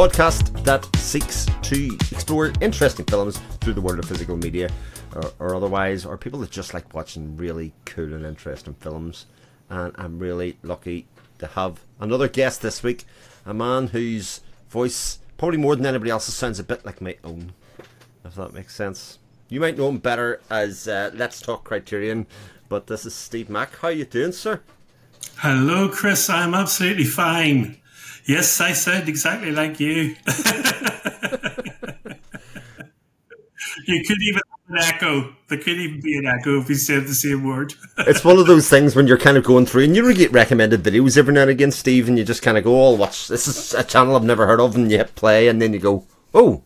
podcast that seeks to explore interesting films through the world of physical media or, or otherwise, or people that just like watching really cool and interesting films. And I'm really lucky to have another guest this week, a man whose voice, probably more than anybody else's, sounds a bit like my own, if that makes sense. You might know him better as uh, Let's Talk Criterion, but this is Steve Mack. How you doing, sir? Hello, Chris. I'm absolutely fine. Yes, I sound exactly like you. you could even have an echo. There could even be an echo if we said the same word. it's one of those things when you're kind of going through and you get recommended videos every now and again, Steve, and you just kind of go, "Oh, watch this is a channel I've never heard of," and you hit play, and then you go, "Oh,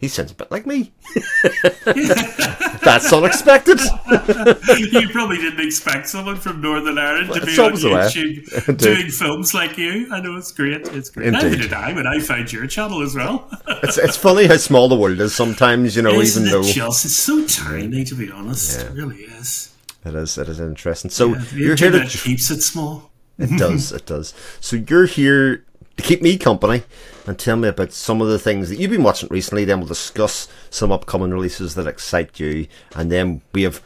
he sounds a bit like me. That's unexpected. you probably didn't expect someone from Northern Ireland to be on YouTube doing films like you. I know it's great. It's great. Indeed. Neither did I when I found your channel as well. it's it's funny how small the world is sometimes. You know, Isn't even it though just it's so tiny. To be honest, yeah. it really is. It is. It is interesting. So yeah, you're here to keeps it small. It does. It does. So you're here to keep me company and tell me about some of the things that you've been watching recently. Then we'll discuss some upcoming releases that excite you, and then we have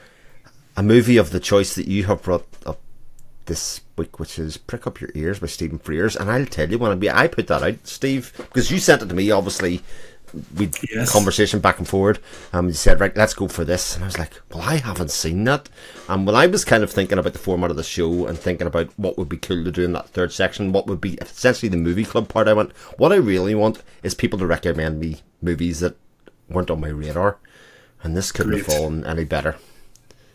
a movie of the choice that you have brought up this week, which is "Prick Up Your Ears" by Stephen Frears. And I'll tell you when I I put that out, Steve, because you sent it to me, obviously we yes. conversation back and forward. Um, he said, "Right, let's go for this," and I was like, "Well, I haven't seen that." And when I was kind of thinking about the format of the show and thinking about what would be cool to do in that third section, what would be essentially the movie club part, I went, "What I really want is people to recommend me movies that weren't on my radar," and this couldn't Great. have fallen any better.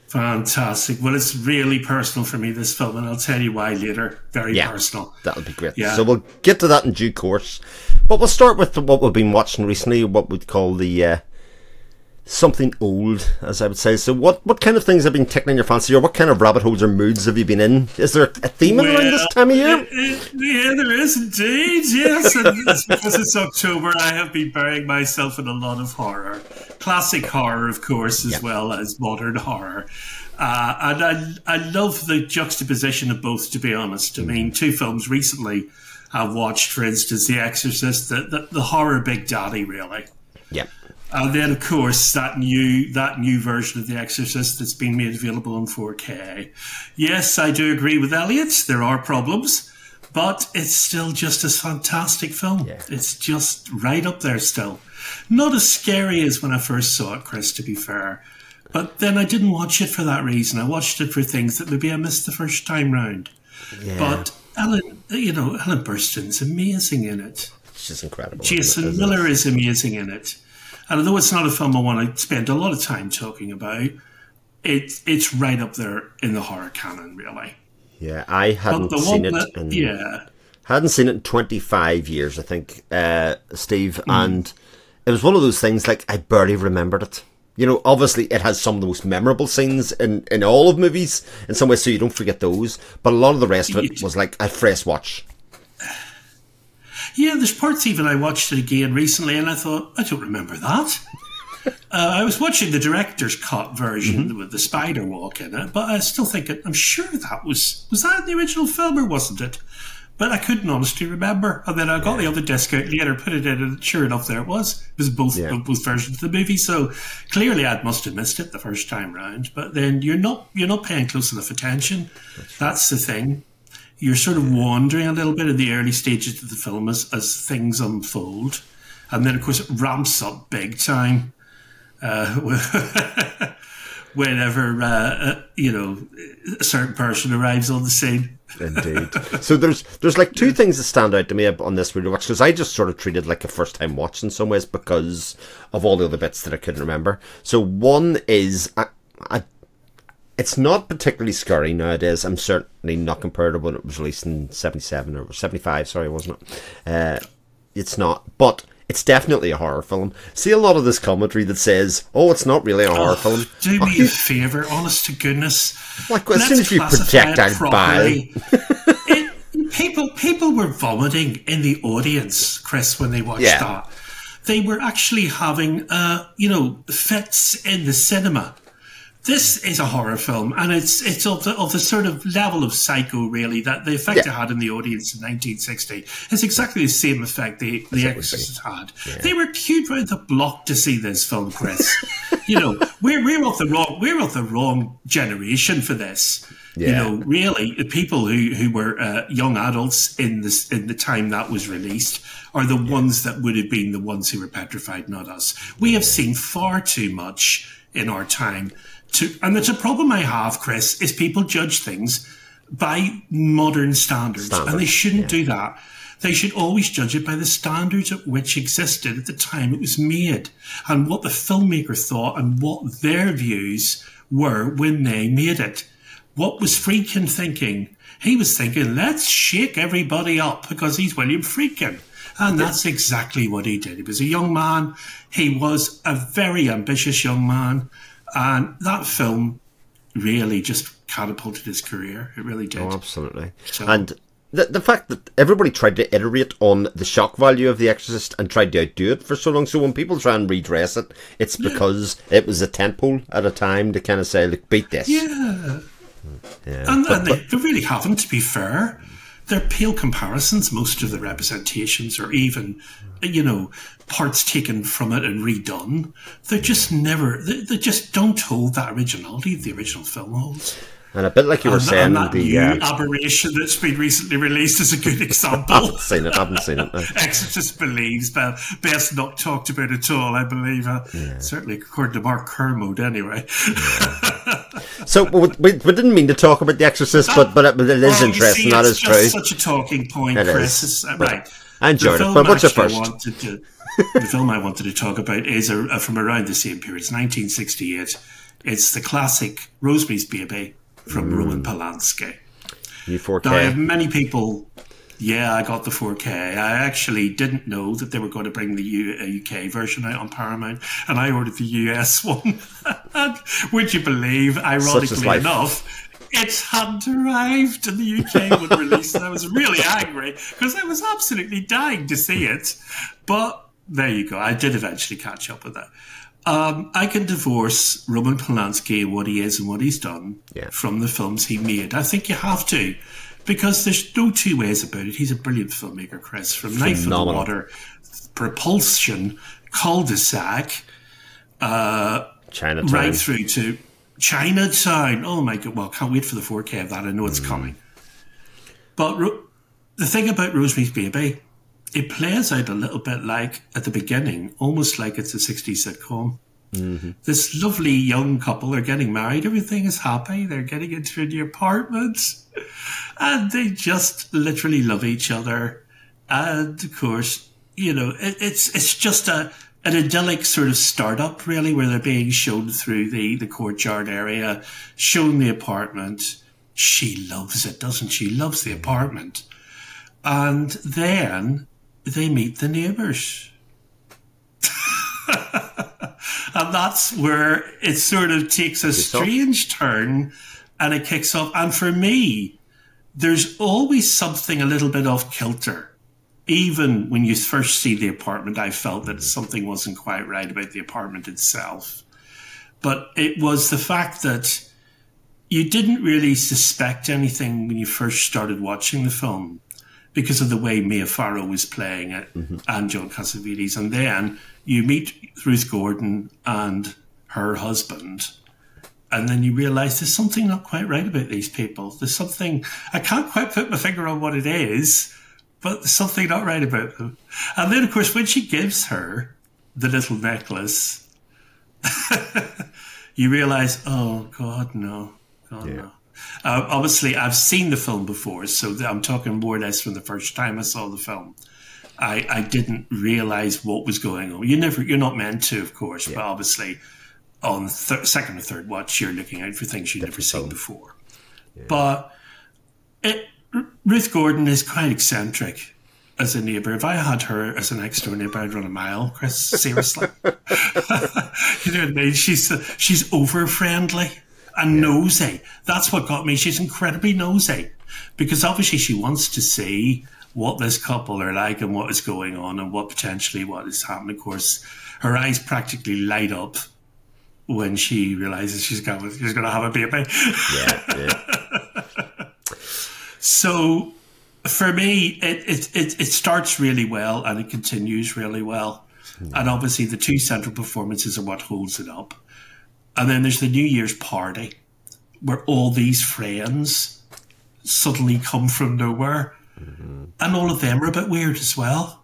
Fantastic. Well, it's really personal for me, this film, and I'll tell you why later. Very yeah, personal. That would be great. Yeah. So we'll get to that in due course. But we'll start with what we've been watching recently, what we'd call the uh, something old, as I would say. So, what, what kind of things have been tickling your fancy, or what kind of rabbit holes or moods have you been in? Is there a theme well, around this time of year? It, it, yeah, there is indeed. Yes, and it's because it's October. I have been burying myself in a lot of horror, classic horror, of course, as well as modern horror. Uh, and I, I love the juxtaposition of both. To be honest, I mean, two films recently I've watched, for instance, The Exorcist, the, the, the horror big daddy, really. Yeah. And then, of course, that new that new version of The Exorcist that's been made available in 4K. Yes, I do agree with Elliot. There are problems, but it's still just a fantastic film. Yeah. It's just right up there still. Not as scary as when I first saw it, Chris. To be fair, but then I didn't watch it for that reason. I watched it for things that maybe I missed the first time round. Yeah. But Ellen, you know, Ellen Burstyn's amazing in it. She's incredible. Jason Miller is amazing in it. And although it's not a film I want to spend a lot of time talking about, it, it's right up there in the horror canon, really. Yeah, I hadn't seen it. That, in, yeah, hadn't seen it in twenty five years, I think, uh, Steve. Mm. And it was one of those things like I barely remembered it. You know, obviously it has some of the most memorable scenes in, in all of movies in some ways, so you don't forget those. But a lot of the rest of it was like a fresh watch. Yeah, there's parts even I watched it again recently, and I thought I don't remember that. uh, I was watching the director's cut version mm-hmm. with the spider walk in it, but I still think it, I'm sure that was was that the original film or wasn't it? But I couldn't honestly remember. And then I got yeah. the other disc out later, put it in, and sure enough, there it was. It was both yeah. both versions of the movie. So clearly, I must have missed it the first time round. But then you're not you're not paying close enough attention. That's, That's the thing. You're sort of wandering a little bit in the early stages of the film as as things unfold, and then of course it ramps up big time. Uh, whenever uh, uh, you know a certain person arrives on the scene. Indeed. So there's there's like two things that stand out to me on this rewatch because I just sort of treated like a first time watch in some ways because of all the other bits that I couldn't remember. So one is I, I it's not particularly scary nowadays. I'm certainly not compared to when it was released in '77 or '75. Sorry, it wasn't it? Uh, it's not, but it's definitely a horror film. See a lot of this commentary that says, "Oh, it's not really a horror oh, film." Do me a favour, honest to goodness. Like as soon as you projectile bile. people, people were vomiting in the audience, Chris, when they watched yeah. that. They were actually having, uh, you know, fits in the cinema. This is a horror film, and it's it's of the of the sort of level of psycho, really, that the effect yeah. it had in the audience in 1960 is exactly the same effect the The Exorcist had. Yeah. They were queued round the block to see this film, Chris. you know, we're we're of the wrong we're of the wrong generation for this. Yeah. You know, really, the people who who were uh, young adults in this in the time that was released are the ones that would have been the ones who were petrified, not us. We have seen far too much in our time to, and it's a problem I have, Chris, is people judge things by modern standards, standards and they shouldn't yeah. do that. They should always judge it by the standards at which existed at the time it was made and what the filmmaker thought and what their views were when they made it. What was Friedkin thinking? He was thinking, let's shake everybody up because he's William Friedkin. And that's exactly what he did. He was a young man. He was a very ambitious young man. And that film really just catapulted his career. It really did. Oh, absolutely. So, and the, the fact that everybody tried to iterate on the shock value of The Exorcist and tried to outdo it for so long. So when people try and redress it, it's because yeah. it was a temple at a time to kind of say, look, beat this. Yeah. Yeah. And, but, and they, but, they really haven't, to be fair they're pale comparisons. Most of the representations, or even, you know, parts taken from it and redone. They're just never. They, they just don't hold that originality the original film holds. And a bit like you were and, saying, and that the new uh, aberration that's been recently released is a good example. I haven't seen it. I haven't seen it. No. Exorcist believes, but best not talked about at all. I believe, uh, yeah. certainly according to Mark Kermode, anyway. Yeah. so we, we, didn't mean to talk about the Exorcist, but but it, but it is interesting. See, that is true. Such a talking point, it Chris. Is. Uh, right. I enjoyed it. But what's your first? To, the film I wanted to talk about is a, a, from around the same period. It's 1968. It's the classic Rosemary's Baby from mm. Roman Polanski. You 4K. Now, I have many people. Yeah, I got the 4K. I actually didn't know that they were going to bring the U- UK uh, version out on Paramount, and I ordered the US one. Would you believe, ironically enough, it hadn't arrived and the UK would release it. I was really angry because I was absolutely dying to see it. But there you go. I did eventually catch up with it. Um, I can divorce Roman Polanski, what he is and what he's done, yeah. from the films he made. I think you have to, because there's no two ways about it. He's a brilliant filmmaker, Chris. From Phenomenal. Knife in the Water, Repulsion, Cul-de-sac, uh, Chinatown. right through to Chinatown. Oh my god! Well, can't wait for the 4K of that. I know it's mm. coming. But ro- the thing about Rosemary's Baby it plays out a little bit like at the beginning, almost like it's a 60s sitcom. Mm-hmm. This lovely young couple are getting married. Everything is happy. They're getting into a new apartment and they just literally love each other. And of course, you know, it, it's, it's just a, an idyllic sort of startup really where they're being shown through the, the courtyard area, shown the apartment. She loves it, doesn't she? Loves the apartment. And then they meet the neighbours. and that's where it sort of takes a strange turn and it kicks off. And for me, there's always something a little bit off kilter. Even when you first see the apartment, I felt that mm-hmm. something wasn't quite right about the apartment itself. But it was the fact that you didn't really suspect anything when you first started watching the film because of the way Mia Farrow was playing it mm-hmm. and John Cassavetes. And then you meet Ruth Gordon and her husband. And then you realize there's something not quite right about these people. There's something, I can't quite put my finger on what it is, but there's something not right about them. And then, of course, when she gives her the little necklace, you realize, oh, God, no. God, yeah. no. Uh, obviously, I've seen the film before, so I'm talking more or less from the first time I saw the film. I, I didn't realize what was going on. You never, you're not meant to, of course, yeah. but obviously, on th- second or third watch, you're looking out for things you've never seen before. Yeah. But it, Ruth Gordon is quite eccentric as a neighbour. If I had her as an next door neighbour, I'd run a mile, Chris. Seriously, you know what I mean? She's she's over friendly and yeah. nosy. That's what got me. She's incredibly nosy because obviously she wants to see what this couple are like and what is going on and what potentially what is happening. Of course, her eyes practically light up when she realizes she's got she's going to have a baby. Yeah, yeah. so for me, it, it it it starts really well and it continues really well, hmm. and obviously the two central performances are what holds it up. And then there's the New Year's party, where all these friends suddenly come from nowhere, mm-hmm. and all of them are a bit weird as well.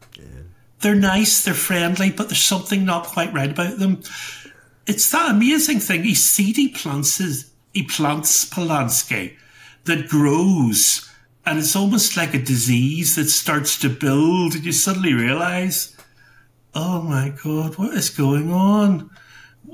They're nice, they're friendly, but there's something not quite right about them. It's that amazing thing. He seedy plants his, he plants Polanski that grows, and it's almost like a disease that starts to build, and you suddenly realize, oh my god, what is going on?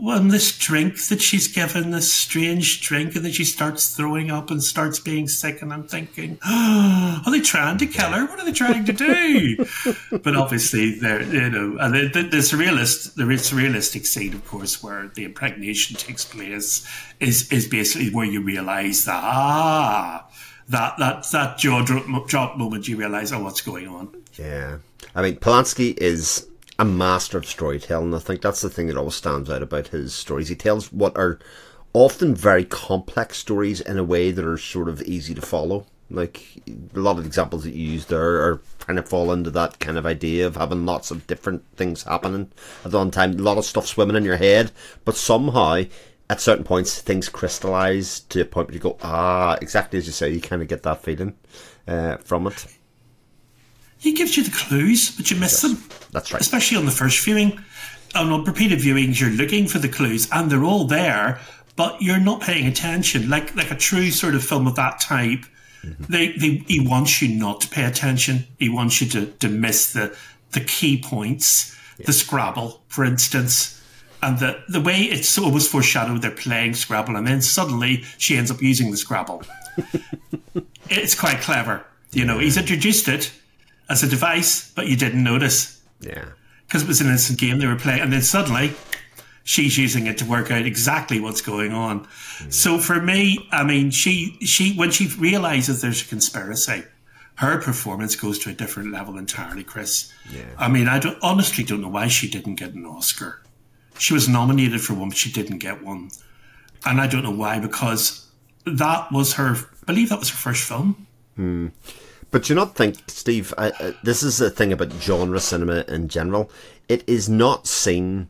Well, this drink that she's given, this strange drink, and then she starts throwing up and starts being sick, and I'm thinking, oh, are they trying to kill her? What are they trying to do? but obviously, they're you know, and the, the, the surrealist, the surrealistic scene, of course, where the impregnation takes place, is is basically where you realise that ah, that that that jaw drop, drop moment, you realise, oh, what's going on? Yeah. I mean, Polanski is a master of storytelling. I think that's the thing that always stands out about his stories. He tells what are often very complex stories in a way that are sort of easy to follow. Like a lot of examples that you used there are kind of fall into that kind of idea of having lots of different things happening at one time. A lot of stuff swimming in your head, but somehow at certain points things crystallize to a point where you go, ah, exactly as you say. You kind of get that feeling uh, from it. He gives you the clues, but you miss them. That's right. Especially on the first viewing. On repeated viewings, you're looking for the clues, and they're all there, but you're not paying attention. Like like a true sort of film of that type, mm-hmm. they, they he wants you not to pay attention. He wants you to, to miss the the key points. Yeah. The Scrabble, for instance. And the, the way it's always foreshadowed they're playing Scrabble, and then suddenly she ends up using the Scrabble. it's quite clever. You know, he's introduced it, as a device, but you didn't notice. Yeah. Because it was an instant game they were playing, and then suddenly she's using it to work out exactly what's going on. Mm. So for me, I mean, she she when she realizes there's a conspiracy, her performance goes to a different level entirely, Chris. Yeah. I mean, I don't, honestly don't know why she didn't get an Oscar. She was nominated for one, but she didn't get one, and I don't know why because that was her. I believe that was her first film. Hmm. But you not think, Steve? I, uh, this is the thing about genre cinema in general. It is not seen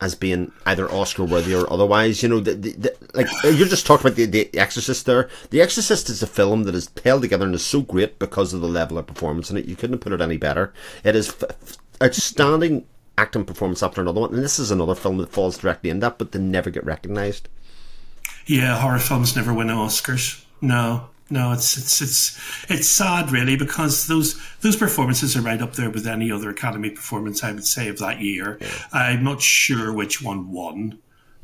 as being either Oscar worthy or otherwise. You know, the, the, the, like you're just talking about the, the Exorcist. There, The Exorcist is a film that is held together and is so great because of the level of performance in it. You couldn't have put it any better. It is outstanding acting performance after another one, and this is another film that falls directly in that, but they never get recognised. Yeah, horror films never win Oscars. No, no, it's it's it's it's sad really because those those performances are right up there with any other Academy performance I would say of that year. Yeah. I'm not sure which one won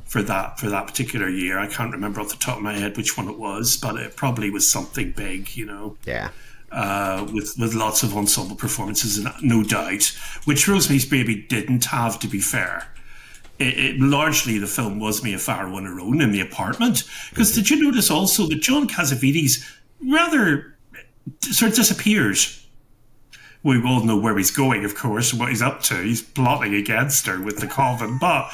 for that for that particular year. I can't remember off the top of my head which one it was, but it probably was something big, you know. Yeah. Uh, with with lots of ensemble performances, and no doubt, which Rosemary's Baby didn't have. To be fair, it, it, largely the film was Mia Farrow on her own in the apartment. Because mm-hmm. did you notice also that John Cassavetes rather sort of disappears. We all know where he's going, of course, and what he's up to. He's plotting against her with the coven, but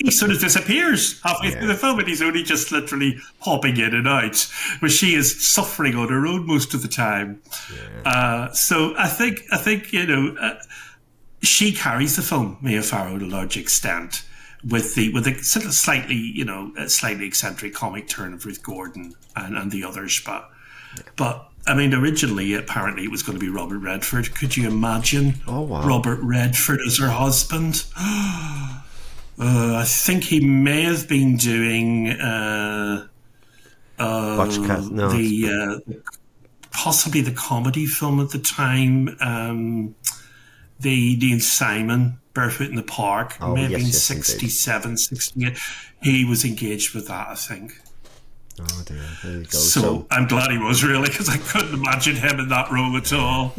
he sort of disappears halfway yeah. through the film, and he's only just literally popping in and out, where she is suffering on her own most of the time. Yeah. Uh, so I think, I think you know, uh, she carries the film, Mia Farrow, to a large extent with the with a sort of slightly you know slightly eccentric comic turn of Ruth Gordon and, and the others, but but I mean, originally, apparently, it was going to be Robert Redford. Could you imagine oh, wow. Robert Redford as her husband? uh, I think he may have been doing uh, uh, no, the uh, possibly the comedy film at the time, um, the Neil Simon Barefoot in the Park. Oh, may have yes, been yes, 67, indeed. 68. He was engaged with that, I think. Oh dear, there you go. So, so I'm glad he was really because I couldn't imagine him in that role at all.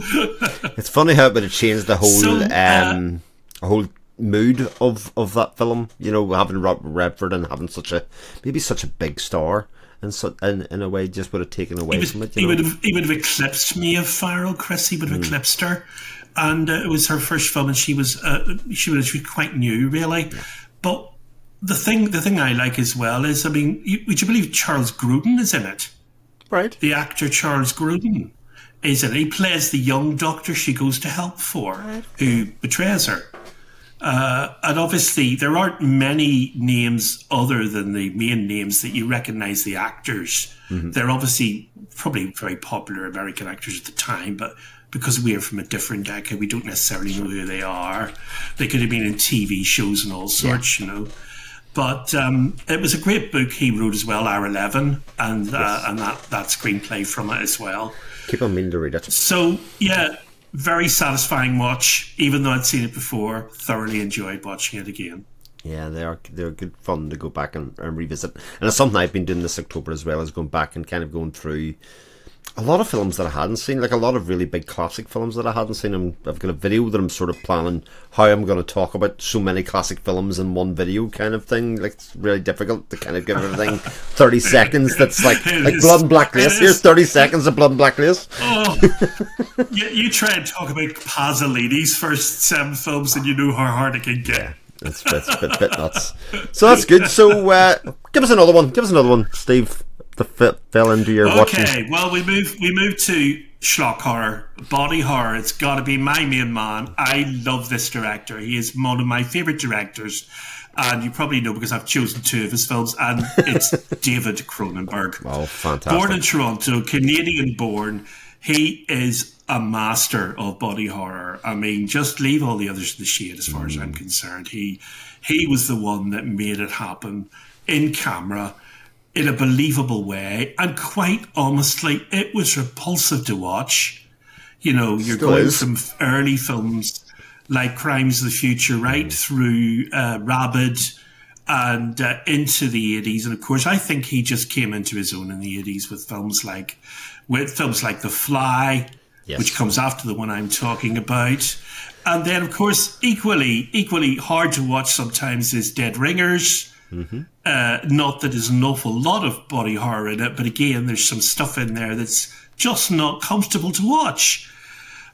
it's funny how it would have changed the whole so, uh, um, whole mood of of that film. You know, having Robert Redford and having such a maybe such a big star. And so, in, in a way, just would have taken away was, from it. he know? would have he would have eclipsed Mia Farrow, Chris. He would have mm. eclipsed her, and uh, it was her first film, and she was uh, she was quite new, really. Yeah. But the thing the thing I like as well is, I mean, you, would you believe Charles Grodin is in it? Right. The actor Charles Grodin is in it. He plays the young doctor she goes to help for, right. who betrays her. Uh, and obviously, there aren't many names other than the main names that you recognize the actors. Mm-hmm. They're obviously probably very popular American actors at the time, but because we are from a different decade, we don't necessarily know who they are. They could have been in TV shows and all sorts, yeah. you know. But um, it was a great book he wrote as well, Ira Levin, and uh, and that, that screenplay from it as well. Keep on meaning to read it. So, yeah, very satisfying watch. Even though I'd seen it before, thoroughly enjoyed watching it again. Yeah, they are they're good fun to go back and, and revisit. And it's something I've been doing this October as well, as going back and kind of going through a lot of films that I hadn't seen, like a lot of really big classic films that I hadn't seen. i I've got a video that I'm sort of planning how I'm going to talk about so many classic films in one video, kind of thing. Like it's really difficult to kind of give everything 30 seconds. That's like like Blood and Black Lace. Here's 30 seconds of Blood and Black Lace. Oh, you, you try and talk about Pasolini's first seven films, and you know how hard it can get. It's, it's a bit, bit nuts. So that's good. So uh, give us another one. Give us another one, Steve the fit fell into your okay, watching? Okay, well we move we move to schlock horror, body horror. It's got to be my main man. I love this director. He is one of my favorite directors, and you probably know because I've chosen two of his films, and it's David Cronenberg. Oh, fantastic! Born in Toronto, Canadian born. He is a master of body horror. I mean, just leave all the others in the shade as far mm. as I'm concerned. He he was the one that made it happen in camera in a believable way. And quite honestly, it was repulsive to watch. You know, you're Still going is. from early films like Crimes of the Future right mm. through uh, Rabid and uh, into the 80s. And of course, I think he just came into his own in the 80s with films like with films like The Fly, yes. which comes after the one I'm talking about. And then, of course, equally equally hard to watch sometimes is Dead Ringers Mm-hmm. Uh, not that there's an awful lot of body horror in it, but again, there's some stuff in there that's just not comfortable to watch.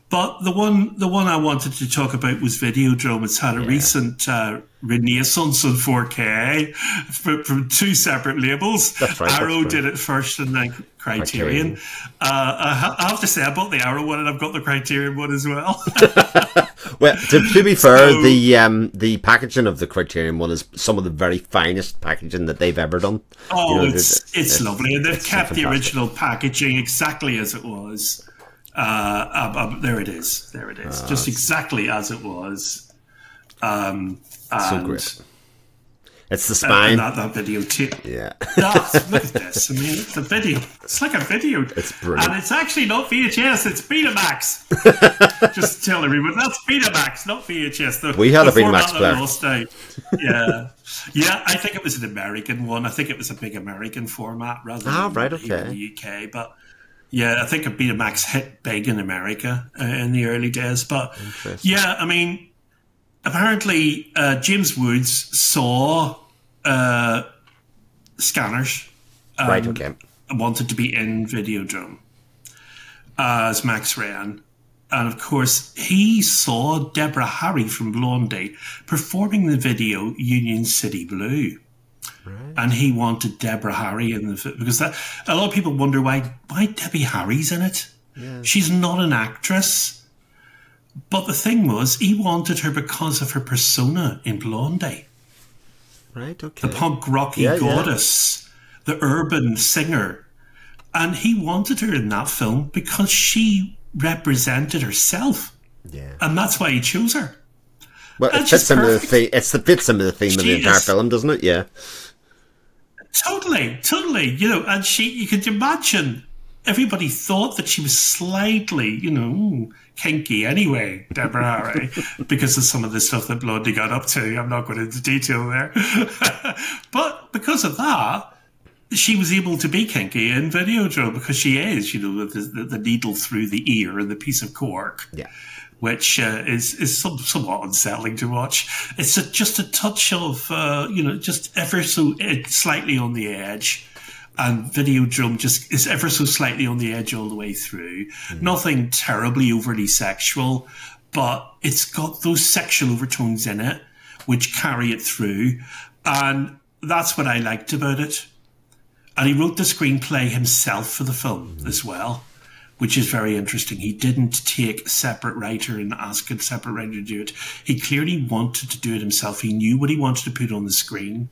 But the one, the one I wanted to talk about was Videodrome. It's had a yeah. recent uh, renaissance on 4K from two separate labels. Right, Arrow did it first, and then Criterion. Criterion. Uh, I have to say, I bought the Arrow one, and I've got the Criterion one as well. well, to, to, be fair, so, the um, the packaging of the Criterion one is some of the very finest packaging that they've ever done. Oh, you know, it's, it's, it's lovely, and they've kept the original packaging exactly as it was. Uh, uh, there it is. There it is. Uh, Just exactly as it was. Um, so great. It's the spine. that, that video too. Yeah. That's, look at this. I mean, it's a video. It's like a video. It's brilliant. And it's actually not VHS, it's Betamax. Just tell everyone, that's Betamax, not VHS. The, we had a Betamax player. Yeah. Yeah, I think it was an American one. I think it was a big American format rather than oh, right, okay. in the UK. But yeah, I think a Betamax hit big in America uh, in the early days. But yeah, I mean, apparently uh, James Woods saw uh, scanners. Um, right. Okay. Wanted to be in Videodrome as Max Renn. And of course, he saw Deborah Harry from Blondie performing the video Union City Blue. Right. And he wanted Deborah Harry in the because that a lot of people wonder why why Debbie Harry's in it. Yeah. She's not an actress. But the thing was, he wanted her because of her persona in Blondie. Right, okay. The punk rocky yeah, goddess, yeah. the urban singer. And he wanted her in that film because she represented herself. Yeah. And that's why he chose her. Well, it fits into the theme. It's the fits into the theme she of the entire is, film, doesn't it? Yeah. Totally, totally. You know, and she, you could imagine everybody thought that she was slightly, you know, kinky anyway, Deborah Harry, because of some of the stuff that Blondie got up to. I'm not going into detail there. but because of that, she was able to be kinky in Video Videodrome because she is, you know, the, the, the, needle through the ear and the piece of cork. Yeah which uh, is is some, somewhat unsettling to watch. It's a, just a touch of uh, you know just ever so slightly on the edge. And Videodrome just is ever so slightly on the edge all the way through. Mm. Nothing terribly overly sexual, but it's got those sexual overtones in it which carry it through. And that's what I liked about it. And he wrote the screenplay himself for the film mm-hmm. as well, which is very interesting. He didn't take a separate writer and ask a separate writer to do it. He clearly wanted to do it himself. He knew what he wanted to put on the screen.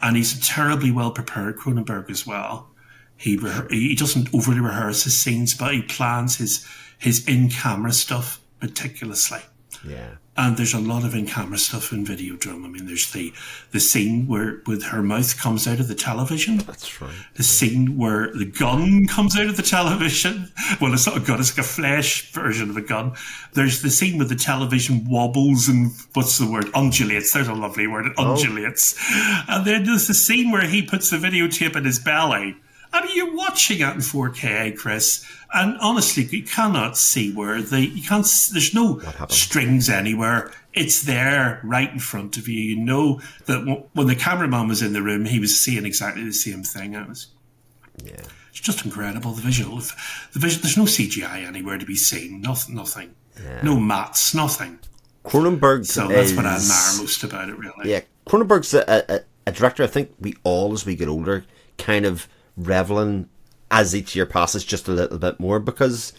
And he's terribly well prepared, Cronenberg, as well. He, he doesn't overly rehearse his scenes, but he plans his, his in camera stuff meticulously. Yeah. And there's a lot of in-camera stuff in video Videodrome. I mean, there's the the scene where with her mouth comes out of the television. That's right. The scene where the gun comes out of the television. Well, it's not a gun; it's like a flesh version of a gun. There's the scene where the television wobbles and what's the word? Undulates. There's a lovely word. It oh. undulates. Oh. And then there's the scene where he puts the videotape in his belly I mean, you're watching it in 4K, Chris, and honestly, you cannot see where the you can't. There's no strings anywhere. It's there, right in front of you. You know that when the cameraman was in the room, he was seeing exactly the same thing. It was, yeah, it's just incredible. The visual, the visual. There's no CGI anywhere to be seen. Nothing, nothing. Yeah. No mats, nothing. Cronenberg. So that's is, what I admire most about it, really. Yeah, Cronenberg's a, a, a director. I think we all, as we get older, kind of reveling as each year passes just a little bit more because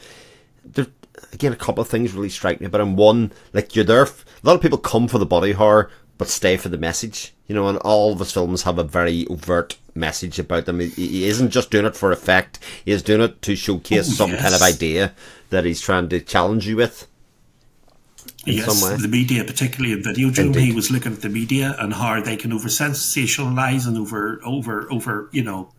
there again a couple of things really strike me. But in one, like you're there. A lot of people come for the body horror, but stay for the message. You know, and all of his films have a very overt message about them. He, he isn't just doing it for effect. He is doing it to showcase oh, some yes. kind of idea that he's trying to challenge you with. yes, the media, particularly in video Indeed. he was looking at the media and how they can over sensationalize and over, over, over, you know,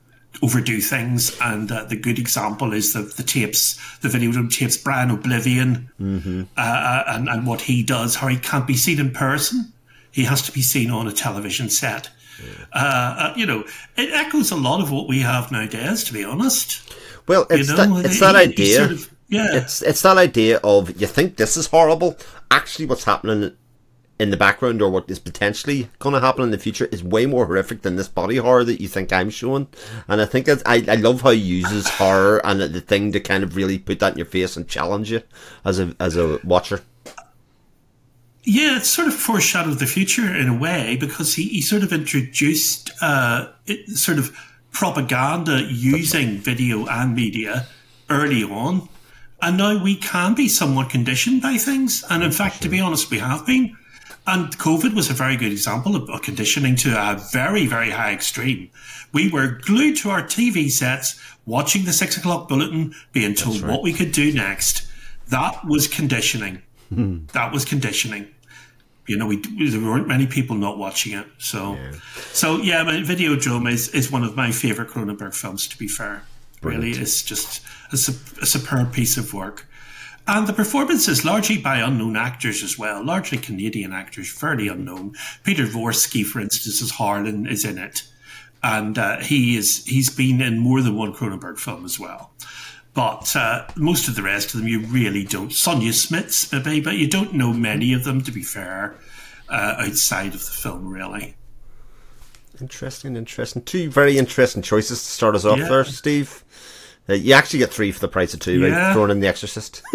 overdo things. And uh, the good example is the, the tapes, the video tapes, Brian Oblivion, mm-hmm. uh, uh, and, and what he does, how he can't be seen in person. He has to be seen on a television set. Yeah. Uh, uh, you know, it echoes a lot of what we have nowadays, to be honest. Well, it's, you know, that, it's he, that idea. Sort of, yeah. It's, it's that idea of you think this is horrible. Actually, what's happening in the background or what is potentially going to happen in the future is way more horrific than this body horror that you think I'm showing. And I think I, I love how he uses horror and the thing to kind of really put that in your face and challenge you as a as a watcher. Yeah, it's sort of foreshadowed the future in a way because he, he sort of introduced uh, it, sort of propaganda using video and media early on. And now we can be somewhat conditioned by things. And in fact, to be honest, we have been. And COVID was a very good example of conditioning to a very, very high extreme. We were glued to our TV sets, watching the six o'clock bulletin, being told right. what we could do next. That was conditioning. Hmm. that was conditioning. You know, we there weren't many people not watching it. So, yeah. so yeah, my Videodrome is, is one of my favorite Cronenberg films. To be fair, Brilliant. really, it's just a, a superb piece of work. And the performances, largely by unknown actors as well, largely Canadian actors, fairly unknown. Peter Dvorsky, for instance, as Harlan, is in it. And uh, he is he's been in more than one Cronenberg film as well. But uh, most of the rest of them you really don't. Sonja Smits, maybe, but you don't know many of them, to be fair, uh, outside of the film, really. Interesting, interesting. Two very interesting choices to start us off yeah. there, Steve. Uh, you actually get three for the price of two, yeah. right? Throwing in The Exorcist.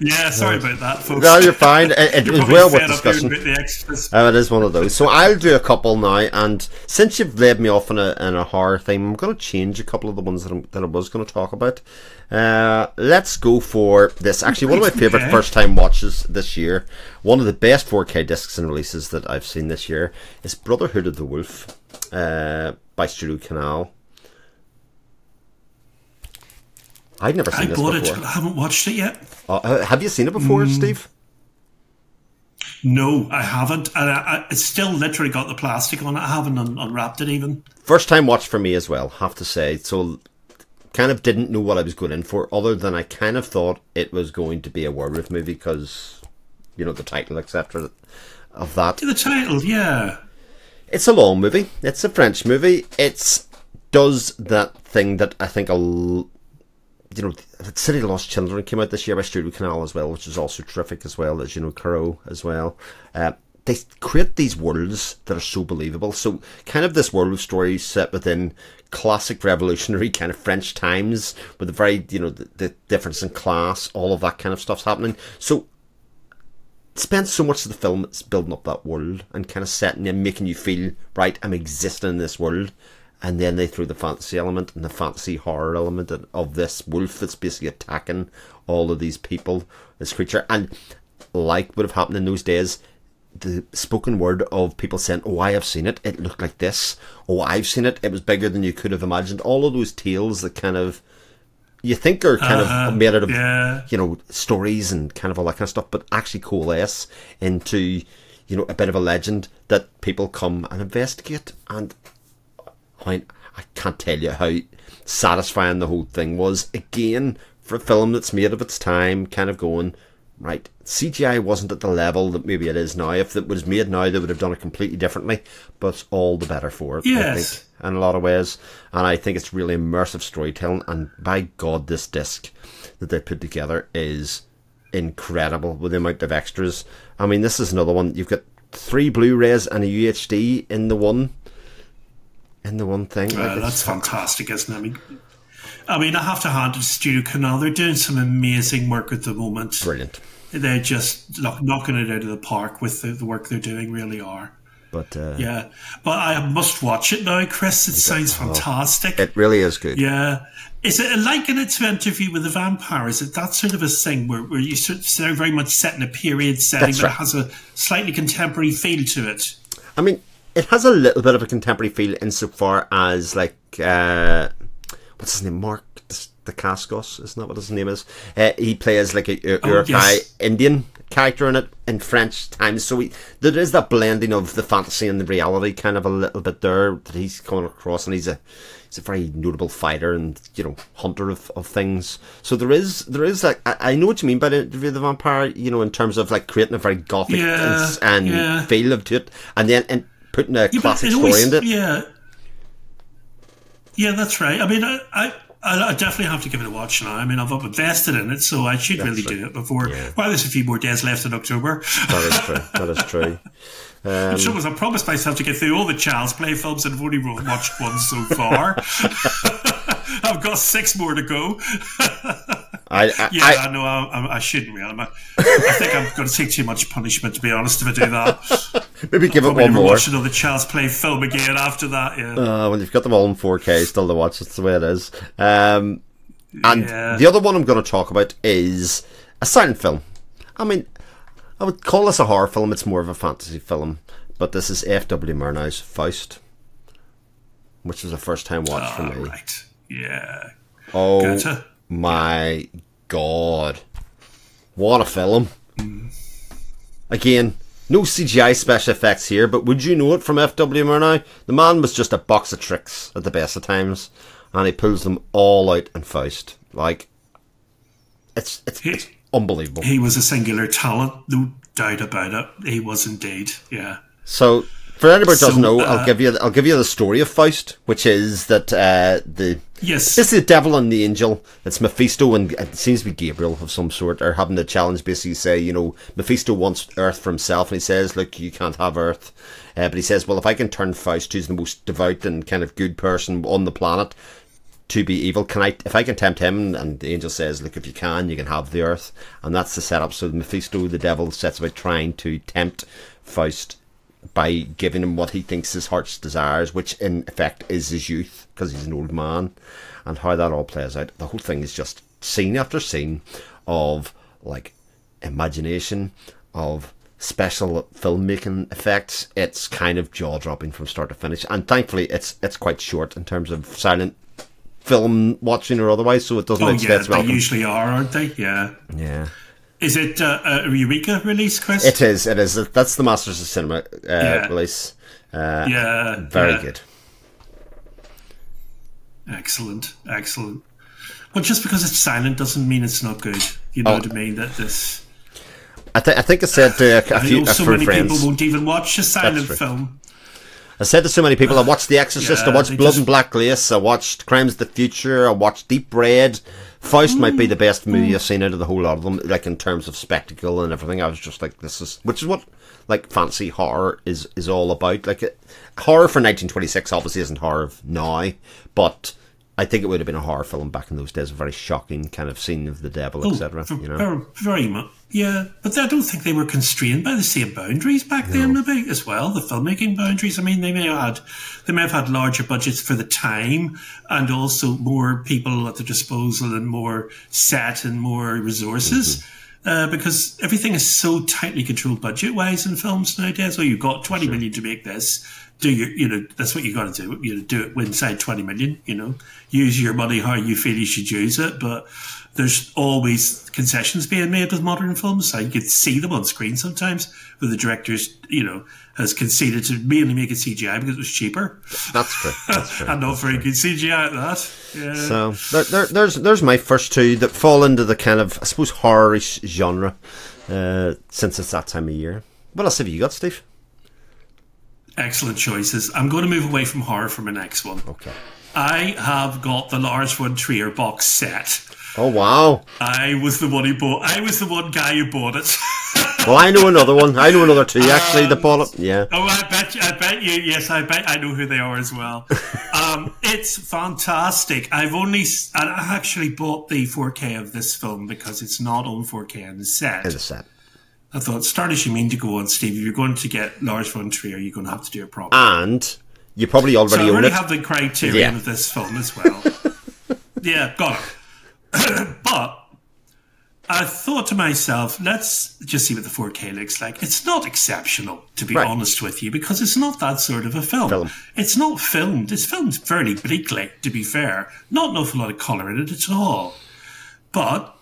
yeah, sorry about that, folks. No, you're fine. It, it was well worth discussing. Uh, it is one of those. So I'll do a couple now, and since you've led me off in a, in a horror theme, I'm going to change a couple of the ones that, I'm, that I was going to talk about. Uh, let's go for this. Actually, one of my favourite okay. first time watches this year, one of the best 4K discs and releases that I've seen this year, is Brotherhood of the Wolf uh, by Studio Canal. I've never seen I this bought before. it. I haven't watched it yet. Uh, uh, have you seen it before, mm. Steve? No, I haven't. And I, I, it's still literally got the plastic on it. I haven't un- unwrapped it even. First time watch for me as well, have to say. So, kind of didn't know what I was going in for, other than I kind of thought it was going to be a werewolf movie because, you know, the title, etc. of that. The title, yeah. It's a long movie. It's a French movie. It's does that thing that I think a you know, City Lost Children came out this year by Studio Canal as well, which is also terrific as well as you know Crow as well. Uh, they create these worlds that are so believable. So kind of this world of stories set within classic revolutionary kind of French times with the very you know the, the difference in class, all of that kind of stuff's happening. So spent so much of the film building up that world and kind of setting and making you feel right. I'm existing in this world, and then they threw the fantasy element and the fantasy horror element of this wolf that's basically attacking all of these people, this creature, and like would have happened in those days, the spoken word of people saying, "Oh, I have seen it. It looked like this. Oh, I've seen it. It was bigger than you could have imagined." All of those tales that kind of you think are kind uh-huh, of made out of yeah. you know stories and kind of all that kind of stuff, but actually coalesce into you know a bit of a legend that people come and investigate. And I, I can't tell you how satisfying the whole thing was. Again, for a film that's made of its time, kind of going right. CGI wasn't at the level that maybe it is now. If it was made now, they would have done it completely differently. But all the better for it. Yes. I think, in a lot of ways. And I think it's really immersive storytelling. And by God, this disc that they put together is incredible with the amount of extras. I mean, this is another one. You've got three Blu-rays and a UHD in the one. In the one thing. Uh, that's fantastic, isn't it? I mean, I mean, I have to hand it to Studio Canal. They're doing some amazing work at the moment. Brilliant. They're just knocking it out of the park with the, the work they're doing. Really are. But uh, yeah, but I must watch it now, Chris. It sounds oh, fantastic. It really is good. Yeah. Is it like in an interview with a vampire? Is it that sort of a thing where, where you sort of very much set in a period setting, That's but right. it has a slightly contemporary feel to it? I mean, it has a little bit of a contemporary feel insofar as like uh, what's his name, Mark Dacascos, isn't that what his name is? Uh, he plays like a, a oh, yes. Indian character in it in French times, so we, there is that blending of the fantasy and the reality kind of a little bit there that he's coming across, and he's a he's a very notable fighter and you know hunter of, of things. So there is there is like I, I know what you mean by the, the vampire, you know, in terms of like creating a very gothic yeah, and, and yeah. feel of to it, and then and putting a yeah, classic story always, in it. Yeah, yeah, that's right. I mean, I, I, I definitely have to give it a watch now. I mean, I've invested in it, so I should that's really do it before. Yeah. Well, there's a few more days left in October. That is true. That is true. Um, the trouble is, I promised myself to get through all the Child's Play films, and I've only watched one so far. I've got six more to go. I, I, yeah, I, know I, I, shouldn't really. I, I think I'm going to take too much punishment to be honest if I do that. Maybe give it one more. Watch another Child's Play film again after that. Yeah. Uh, well, you've got them all in 4K still to watch. That's the way it is. Um, and yeah. the other one I'm going to talk about is a silent film. I mean, I would call this a horror film. It's more of a fantasy film, but this is F.W. Murnau's Faust, which was a first time watch oh, for me. Right. Yeah. Oh. Goethe my god. What a film. Again, no CGI special effects here, but would you know it from F.W. Murnau? The man was just a box of tricks at the best of times, and he pulls them all out in Faust. Like, it's, it's, he, it's unbelievable. He was a singular talent, no doubt about it. He was indeed, yeah. So, for anybody who doesn't know, uh, I'll give you I'll give you the story of Faust, which is that uh, the yes, this is the devil and the angel. It's Mephisto and it seems to be Gabriel of some sort are having the challenge. Basically, say you know Mephisto wants Earth for himself, and he says, "Look, you can't have Earth." Uh, but he says, "Well, if I can turn Faust, who's the most devout and kind of good person on the planet, to be evil. Can I, if I can tempt him? And the angel says, look, if you can, you can have the earth. And that's the setup. So Mephisto, the devil, sets about trying to tempt Faust by giving him what he thinks his heart's desires, which in effect is his youth, because he's an old man, and how that all plays out. The whole thing is just scene after scene of like imagination, of special filmmaking effects. It's kind of jaw dropping from start to finish, and thankfully, it's it's quite short in terms of silent film watching or otherwise, so it doesn't oh, yeah, they usually are, aren't they? Yeah. Yeah. Is it uh, a Eureka release, Chris? It is. It is. That's the Masters of Cinema uh, yeah. release. Uh, yeah, very yeah. good. Excellent, excellent. Well, just because it's silent doesn't mean it's not good. You know oh. what I mean? That this. I, th- I think I said to a, a few, I know so many friends, people won't even watch a silent film. I said to so many people, I watched The Exorcist, yeah, I watched Blood just... and Black Lace, I watched Crimes of the Future, I watched Deep Red, Faust mm. might be the best movie I've seen out of the whole lot of them, like in terms of spectacle and everything. I was just like, this is, which is what like fancy horror is is all about. Like it, horror for 1926 obviously isn't horror of now, but I think it would have been a horror film back in those days, a very shocking kind of scene of the devil, Oh, etc. You know, very, much. Yeah, but I don't think they were constrained by the same boundaries back then, maybe as well. The filmmaking boundaries. I mean, they may have had, they may have had larger budgets for the time, and also more people at their disposal, and more set and more resources. Uh, because everything is so tightly controlled budget-wise in films nowadays. Oh, you've got twenty million to make this. Do you, you know, that's what you got to do. You know, do it inside twenty million. You know, use your money how you feel you should use it. But there's always concessions being made with modern films. So you could see them on screen sometimes where the directors, you know, has conceded to mainly make it CGI because it was cheaper that's true. That's true. and not very good CGI at that. Yeah. So there, there, there's there's my first two that fall into the kind of I suppose horrorish genre, uh, since it's that time of year. What else have you got, Steve? Excellent choices. I'm going to move away from horror for my next one. Okay. I have got the Lars von Trier box set. Oh wow! I was the one who bought. I was the one guy who bought it. Well, I know another one. I know another two actually. The bought it. Yeah. Oh, I bet you, I bet you, yes, I bet I know who they are as well. um, it's fantastic. I've only, I actually bought the 4K of this film because it's not on 4K in the set. In the set. I thought, start as you mean to go on, Steve. If you're going to get Lars von Trier, you're going to have to do it properly. And you probably so already I own already it. have the criterion Yeah. of this film as well. yeah, got it. but I thought to myself, let's just see what the 4K looks like. It's not exceptional, to be Right. honest with you, because it's not that sort of a film. Film. It's not filmed. It's filmed fairly bleakly, to be fair. Not an awful lot of colour in it at all. But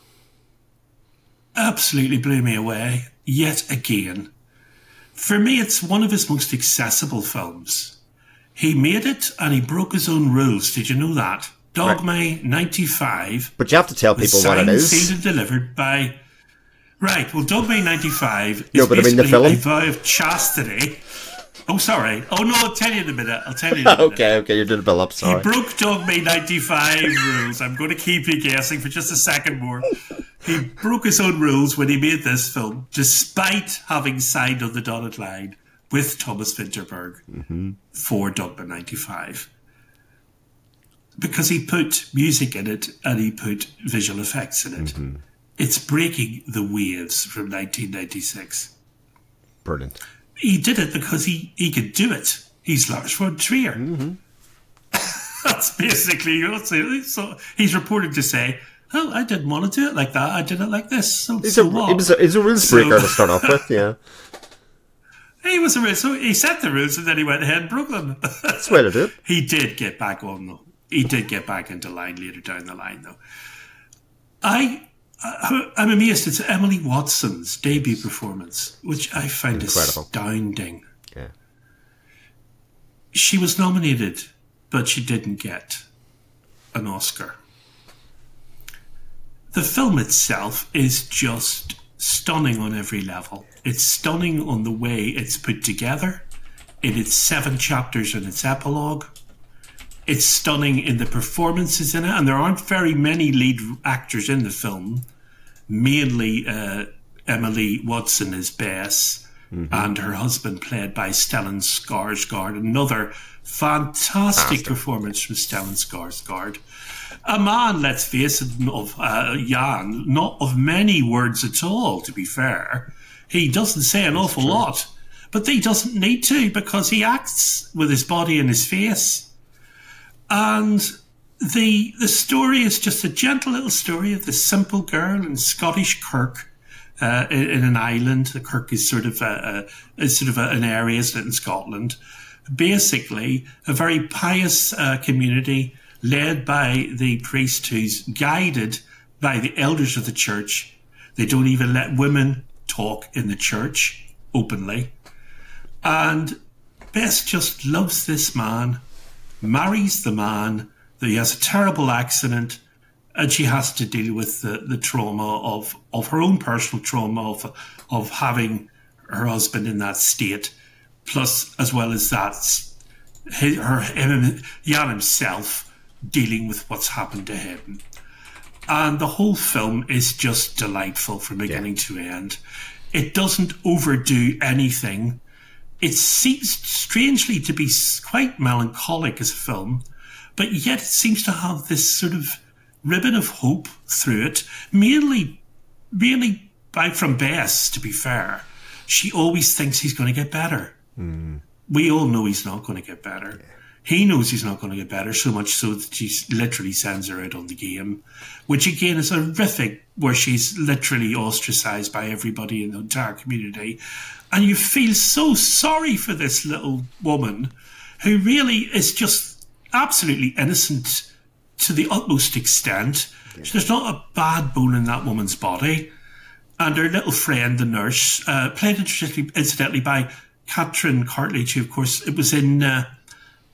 absolutely blew me away yet again. For me, it's one of his most accessible films. He made it and he broke his own rules. Did you know that? Dogma 95 But you have to tell people what it is. signed, sealed, and delivered by. Right. Well, Dogma 95 is No, but I mean the basically a film. vow of chastity. Oh, sorry. Oh, no, I'll tell you in a minute. I'll tell you in a minute. Okay, okay, you did a build up. Sorry. He broke Dogma 95 rules. I'm going to keep you guessing for just a second more. He broke his own rules when he made this film, despite having signed on the dotted line with Thomas Vinterberg mm-hmm. for Dogma 95. Because he put music in it and he put visual effects in it. Mm-hmm. It's breaking the waves from 1996 Brilliant. He did it because he, he could do it. He's Lars von Trier. Mm-hmm. That's basically what's it. So he's reported to say, "Oh, I didn't want to do it like that. I did it like this." So, He's so a, what? he was a, he's a rules So- breaker to start off with. Yeah, he was a real- so he set the rules and then he went ahead and broke them. that's to do it. he did get back on though. He did get back into line later down the line though. I. I- I'm amazed. It's Emily Watson's debut performance, which I find Incredible. astounding. Yeah. she was nominated, but she didn't get an Oscar. The film itself is just stunning on every level. It's stunning on the way it's put together, in its seven chapters and its epilogue. It's stunning in the performances in it, and there aren't very many lead actors in the film. Mainly uh, Emily Watson is Bess, and her husband, played by Stellan Skarsgård. Another fantastic performance from Stellan Skarsgård. A man, let's face it, of uh, Jan, not of many words at all. To be fair, he doesn't say an awful lot, but he doesn't need to because he acts with his body and his face. And the the story is just a gentle little story of this simple girl in Scottish Kirk, uh, in, in an island. The Kirk is sort of a, a is sort of a, an area isn't it, in Scotland. Basically, a very pious uh, community led by the priest who's guided by the elders of the church. They don't even let women talk in the church openly. And Bess just loves this man, marries the man, that he has a terrible accident, and she has to deal with the, the trauma of, of her own personal trauma of, of having her husband in that state, plus, as well as that, his, her, him, Jan himself dealing with what's happened to him. And the whole film is just delightful from beginning to end. It doesn't overdo anything. It seems strangely to be quite melancholic as a film, but yet it seems to have this sort of ribbon of hope through it, mainly, mainly by from Bess, to be fair. She always thinks he's going to get better. Mm. We all know he's not going to get better. Yeah. He knows he's not going to get better, so much so that she literally sends her out on the game, which again is horrific, where she's literally ostracized by everybody in the entire community. And you feel so sorry for this little woman who really is just absolutely innocent to the utmost extent. Yeah. There's not a bad bone in that woman's body. And her little friend, the nurse, uh, played incidentally by Catherine Cartlidge, who, of course, it was in. Uh,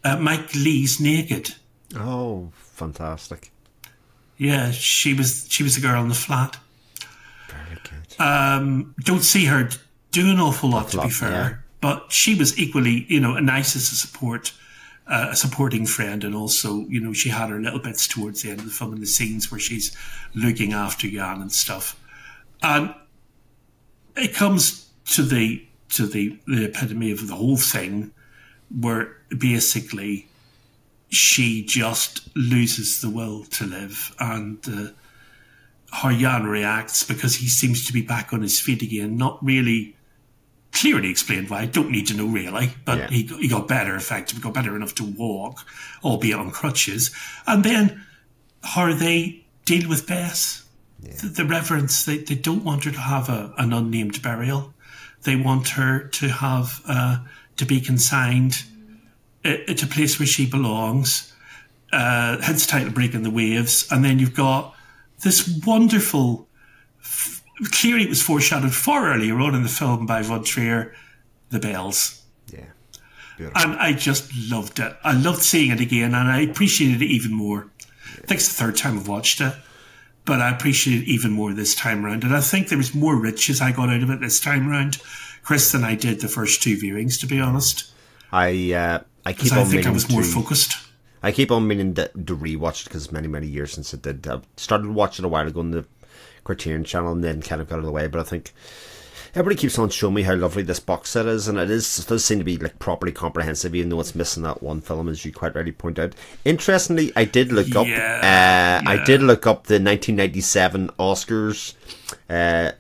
uh, Mike Leigh's Naked. Oh, fantastic! Yeah, she was she was the girl in the flat. Very good. Um, don't see her do an awful lot, to be fair, yeah. but she was equally, you know, a nice as a support. Uh, a supporting friend, and also, you know, she had her little bits towards the end of the film in the scenes where she's looking after Jan and stuff. And it comes to the to the, the epitome of the whole thing, where basically she just loses the will to live and uh, how Jan reacts because he seems to be back on his feet again, not really clearly explained why. I don't need to know really, but yeah. he, he got better, effectively, got better enough to walk, albeit on crutches. And then how they deal with Bess. Yeah. The, the, reverence, they, they don't want her to have a, an unnamed burial. They want her to have, uh, to be consigned it's a place where she belongs. Uh, hence the title Breaking the Waves. And then you've got this wonderful, f- clearly it was foreshadowed far earlier on in the film by Von Trier, The Bells. Yeah. Beautiful. And I just loved it. I loved seeing it again and I appreciated it even more. Yeah. I think it's the third time I've watched it, but I appreciate it even more this time around. And I think there was more riches I got out of it this time around, Chris, than I did the first two viewings, to be honest. I uh, I keep on I think I was more to, focused. I keep on meaning to, to rewatch it because many many years since I did. I started watching a while ago on the Criterion channel and then kind of got out of the way. But I think everybody keeps on showing me how lovely this box set is, and it is it does seem to be like properly comprehensive, even though it's missing that one film, as you quite rightly point out. Interestingly, I did look up. Uh, yeah. I did look up the 1997 Oscars. Uh,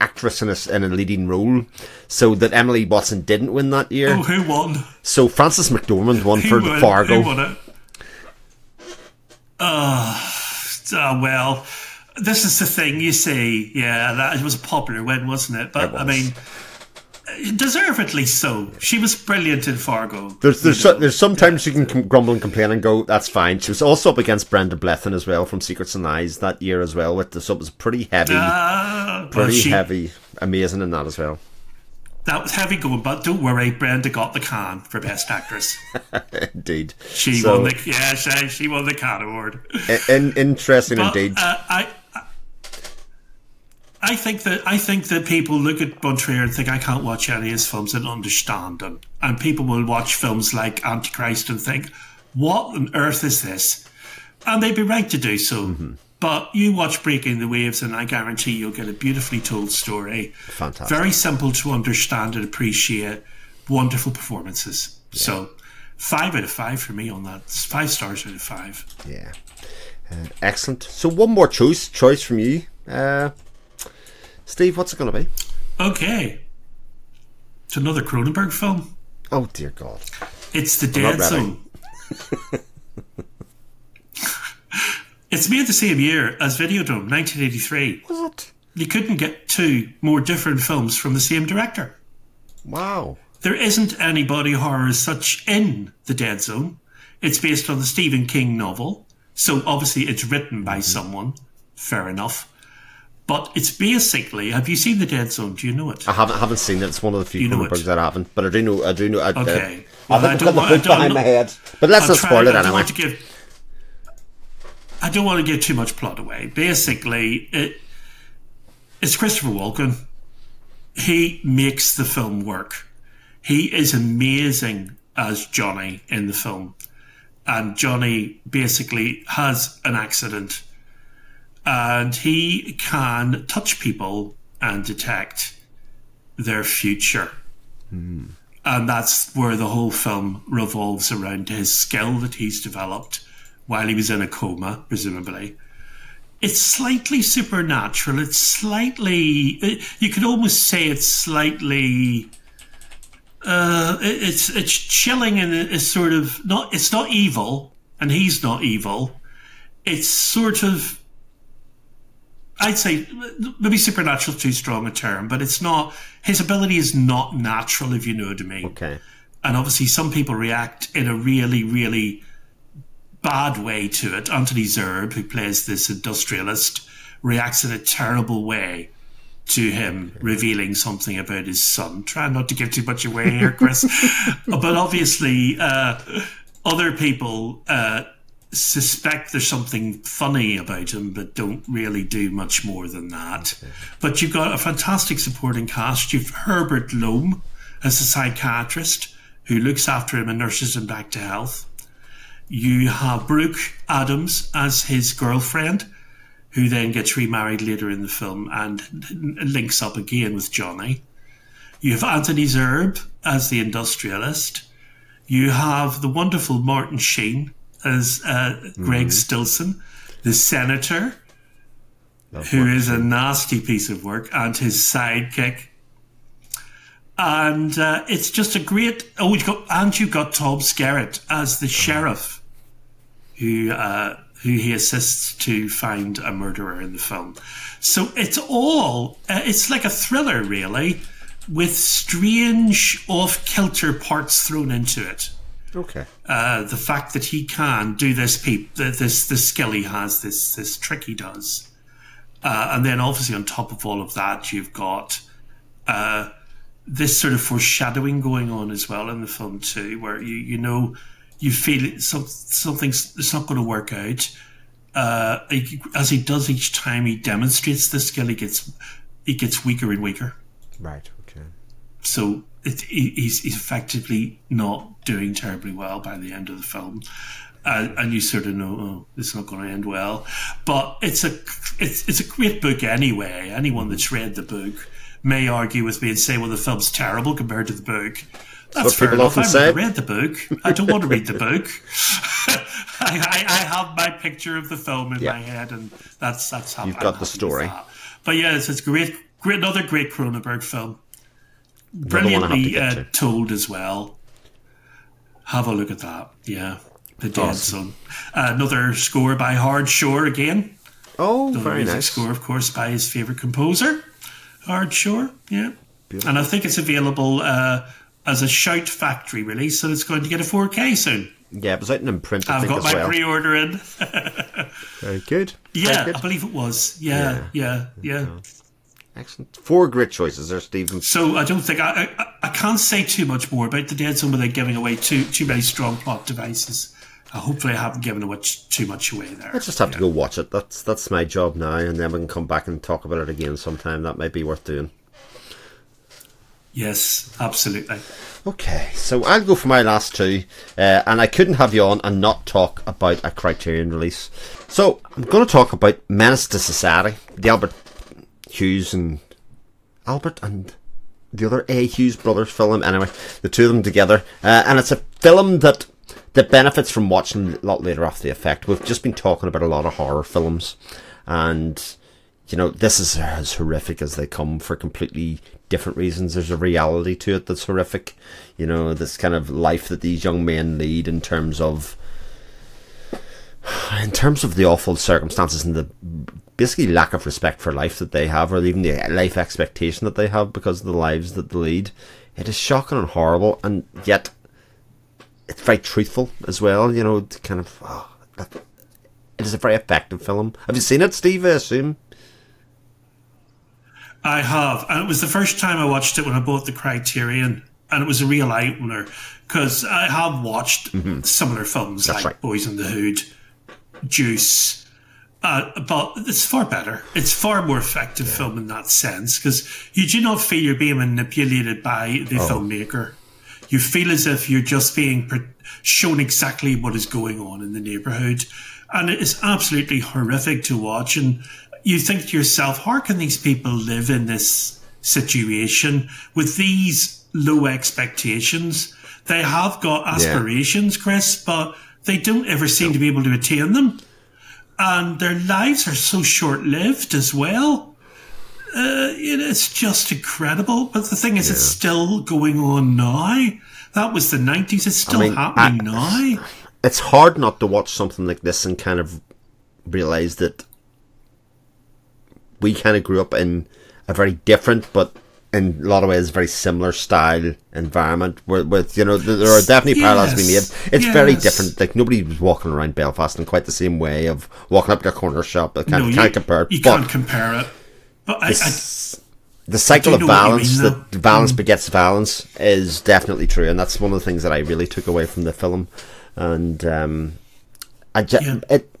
actress in a, in a leading role, so that Emily Watson didn't win that year. Oh, who won? So Frances McDormand won who for won? Fargo. Who won it? Uh, uh, well, this is the thing you see. Yeah, that was a popular win, wasn't it? But it I mean, deservedly so. She was brilliant in Fargo. There's there's so, there's sometimes you can grumble and complain and go that's fine. She was also up against Brenda Blethyn as well from Secrets and Lies that year as well. With the so it was pretty heavy, uh, pretty well, she, heavy, amazing in that as well. That was heavy going, but don't worry, Brenda got the Cannes for Best Actress. indeed, she so, won the yeah she, she won the Cannes award. In, interesting but, indeed. Uh, I I think that I think that people look at Von Trier and think I can't watch any of his films and understand them, and people will watch films like Antichrist and think, "What on earth is this?" And they'd be right to do so. Mm-hmm. But you watch Breaking the Waves, and I guarantee you'll get a beautifully told story. Fantastic. Very simple to understand and appreciate. Wonderful performances. Yeah. So, five out of five for me on that. Five stars out of five. Yeah. Uh, excellent. So, one more choice choice from you. Uh, Steve, what's it going to be? Okay. It's another Cronenberg film. Oh, dear God. It's The Dead Zone. it's made the same year as Videodrome, 1983. Was it? You couldn't get two more different films from the same director. Wow. There isn't any body horror as such in The Dead Zone. It's based on the Stephen King novel. So obviously it's written by mm-hmm. someone. Fair enough. But it's basically. Have you seen the Dead Zone? Do you know it? I haven't. haven't seen it. It's one of the few you Cronenbergs that I haven't. But I do know. I do know. I, okay. Uh, well, I haven't got the book behind my head. But let's not spoil it anyway. Give, I don't want to give too much plot away. Basically, it, it's Christopher Walken. He makes the film work. He is amazing as Johnny in the film. And Johnny basically has an accident and he can touch people and detect their future. Mm. and that's where the whole film revolves around his skill that he's developed while he was in a coma, presumably. It's slightly supernatural. It's slightly, you could almost say it's slightly, uh, it's it's chilling and it's sort of not. It's not evil, and he's not evil. It's sort of I'd say maybe supernatural too strong a term, but it's not. His ability is not natural, if you know what I mean. Okay. And obviously, some people react in a really, really bad way to it. Anthony Zerbe, who plays this industrialist, reacts in a terrible way to him revealing something about his son. Try not to give too much away here, Chris. but obviously, uh, other people uh, suspect there's something funny about him, but don't really do much more than that. Okay. But you've got a fantastic supporting cast. You've Herbert Lom as a psychiatrist who looks after him and nurses him back to health. You have Brooke Adams as his girlfriend, who then gets remarried later in the film and links up again with Johnny. You have Anthony Zerbe as the industrialist. You have the wonderful Martin Sheen as uh, Greg mm-hmm. Stillson, the senator, That's who is a nasty piece of work, and his sidekick. And uh, it's just a great. Oh, you got and you got Tom Skerritt as the uh-huh. sheriff, who uh, who he assists to find a murderer in the film. So it's all. Uh, it's like a thriller, really, with strange off kilter parts thrown into it. Okay. Uh, the fact that he can do this, peep, this this skill he has, this this trick he does, uh, and then obviously on top of all of that, you've got uh, this sort of foreshadowing going on as well in the film too, where you you know you feel some, something's it's not going to work out. Uh, as he does each time he demonstrates the skill, he gets he gets weaker and weaker. Right. Okay. So it, he's, he's effectively not doing terribly well by the end of the film. Uh, and you sort of know, oh, it's not going to end well. But it's a it's it's a great book anyway. Anyone that's read the book may argue with me and say, well, the film's terrible compared to the book. That's fair enough. I've say. read the book. I don't want to read the book. I, I, I, have my picture of the film in yeah. my head, and that's that's how you've I'm got the story. But yeah, it's, it's great, great, another great Cronenberg film brilliantly uh, told as well. Have a look at that. Yeah, the Dead awesome. Son. Uh, another score by Howard Shore again. Oh, the very nice. Score, of course, by his favorite composer, Howard Shore. Yeah, Beautiful. and I think it's available uh, as a Shout Factory release, so it's going to get a 4K soon. Yeah, it was out in print. I I've got my well. pre-order in. very good. Yeah, very good. I believe it was. Yeah, yeah, yeah. yeah. Excellent. Four great choices there, Stephen. So I don't think I, I, I can't say too much more about the Dead Zone without giving away too too many strong plot devices. Uh, hopefully, I haven't given away too much away there. I just have to go watch it. That's that's my job now, and then we can come back and talk about it again sometime. That might be worth doing. Yes, absolutely. Okay, so I'll go for my last two, uh, and I couldn't have you on and not talk about a Criterion release. So I'm going to talk about Menace to Society, the Albert Hughes and Albert and the other A. Hughes brothers film. Anyway, the two of them together, uh, and it's a film that that benefits from watching a lot later off the effect. We've just been talking about a lot of horror films, and you know this is as horrific as they come for completely different reasons. There's a reality to it that's horrific. You know this kind of life that these young men lead in terms of in terms of the awful circumstances and the basically lack of respect for life that they have, or even the life expectation that they have because of the lives that they lead, it is shocking and horrible, and yet it's very truthful as well. You know, kind of. Oh, it is a very effective film. Have you seen it, Steve? I assume. I have, and it was the first time I watched it when I bought the Criterion, and it was a real eye opener because I have watched mm-hmm. similar films That's like right. Boys in the Hood, Juice, uh, but it's far better. It's far more effective yeah. film in that sense because you do not feel you're being manipulated by the oh. filmmaker. You feel as if you're just being shown exactly what is going on in the neighborhood. And it is absolutely horrific to watch. And you think to yourself, how can these people live in this situation with these low expectations. They have got aspirations, yeah. Chris, but they don't ever seem no. to be able to attain them. And their lives are so short lived as well. Uh, it's just incredible. But the thing is, yeah. it's still going on now. That was the 90s. It's still I mean, happening I, now. It's hard not to watch something like this and kind of realize that we kind of grew up in a very different but in a lot of ways very similar style environment with, with you know there are definitely parallels yes. to be made it's yes. very different like nobody was walking around belfast in quite the same way of walking up to a corner shop I can't, no, you, can't compare it you can't compare it but I, I, the cycle of balance mean, that balance mm. begets balance is definitely true and that's one of the things that i really took away from the film and um, I just, yeah. it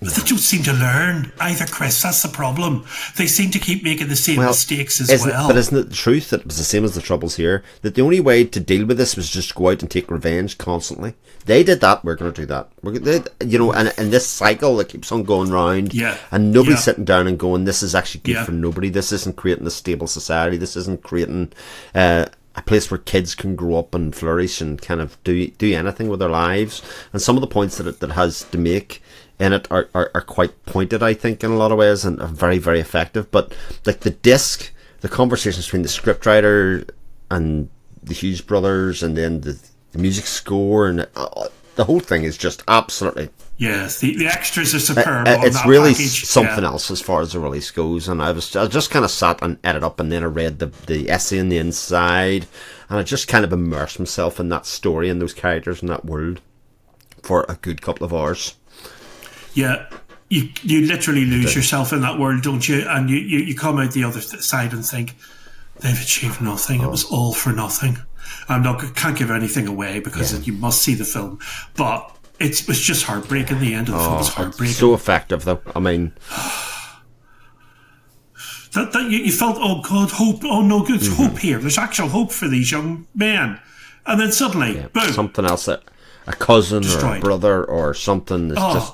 they don't seem to learn either, Chris. That's the problem. They seem to keep making the same well, mistakes as well. It, but isn't it the truth that it was the same as the Troubles here? That the only way to deal with this was just go out and take revenge constantly. They did that. We're going to do that. We're they, you know, and, and this cycle that keeps on going round. Yeah. And nobody's yeah. sitting down and going, "This is actually good yeah. for nobody. This isn't creating a stable society. This isn't creating." Uh, a place where kids can grow up and flourish and kind of do do anything with their lives. And some of the points that it that has to make in it are, are, are quite pointed, I think, in a lot of ways, and are very, very effective. But like the disc, the conversations between the scriptwriter and the Hughes brothers, and then the, the music score, and uh, the whole thing is just absolutely. Yes, the, the extras are superb. Uh, it's really package. something yeah. else as far as the release goes, and I was I just kind of sat and edited up, and then I read the the essay on the inside, and I just kind of immersed myself in that story and those characters and that world for a good couple of hours yeah, you you literally lose yourself in that world, don't you? And you, you, you come out the other side and think they've achieved nothing. Oh. It was all for nothing. I'm not can't give anything away because yeah. you must see the film, but it's was just heartbreaking. The end of the oh, film was heartbreaking. So effective, though. I mean. that, that you, you, felt, oh God, hope, oh no, good mm-hmm. hope here. There's actual hope for these young men. And then suddenly, yeah, boom. Something else that a cousin destroyed. or a brother or something is oh. just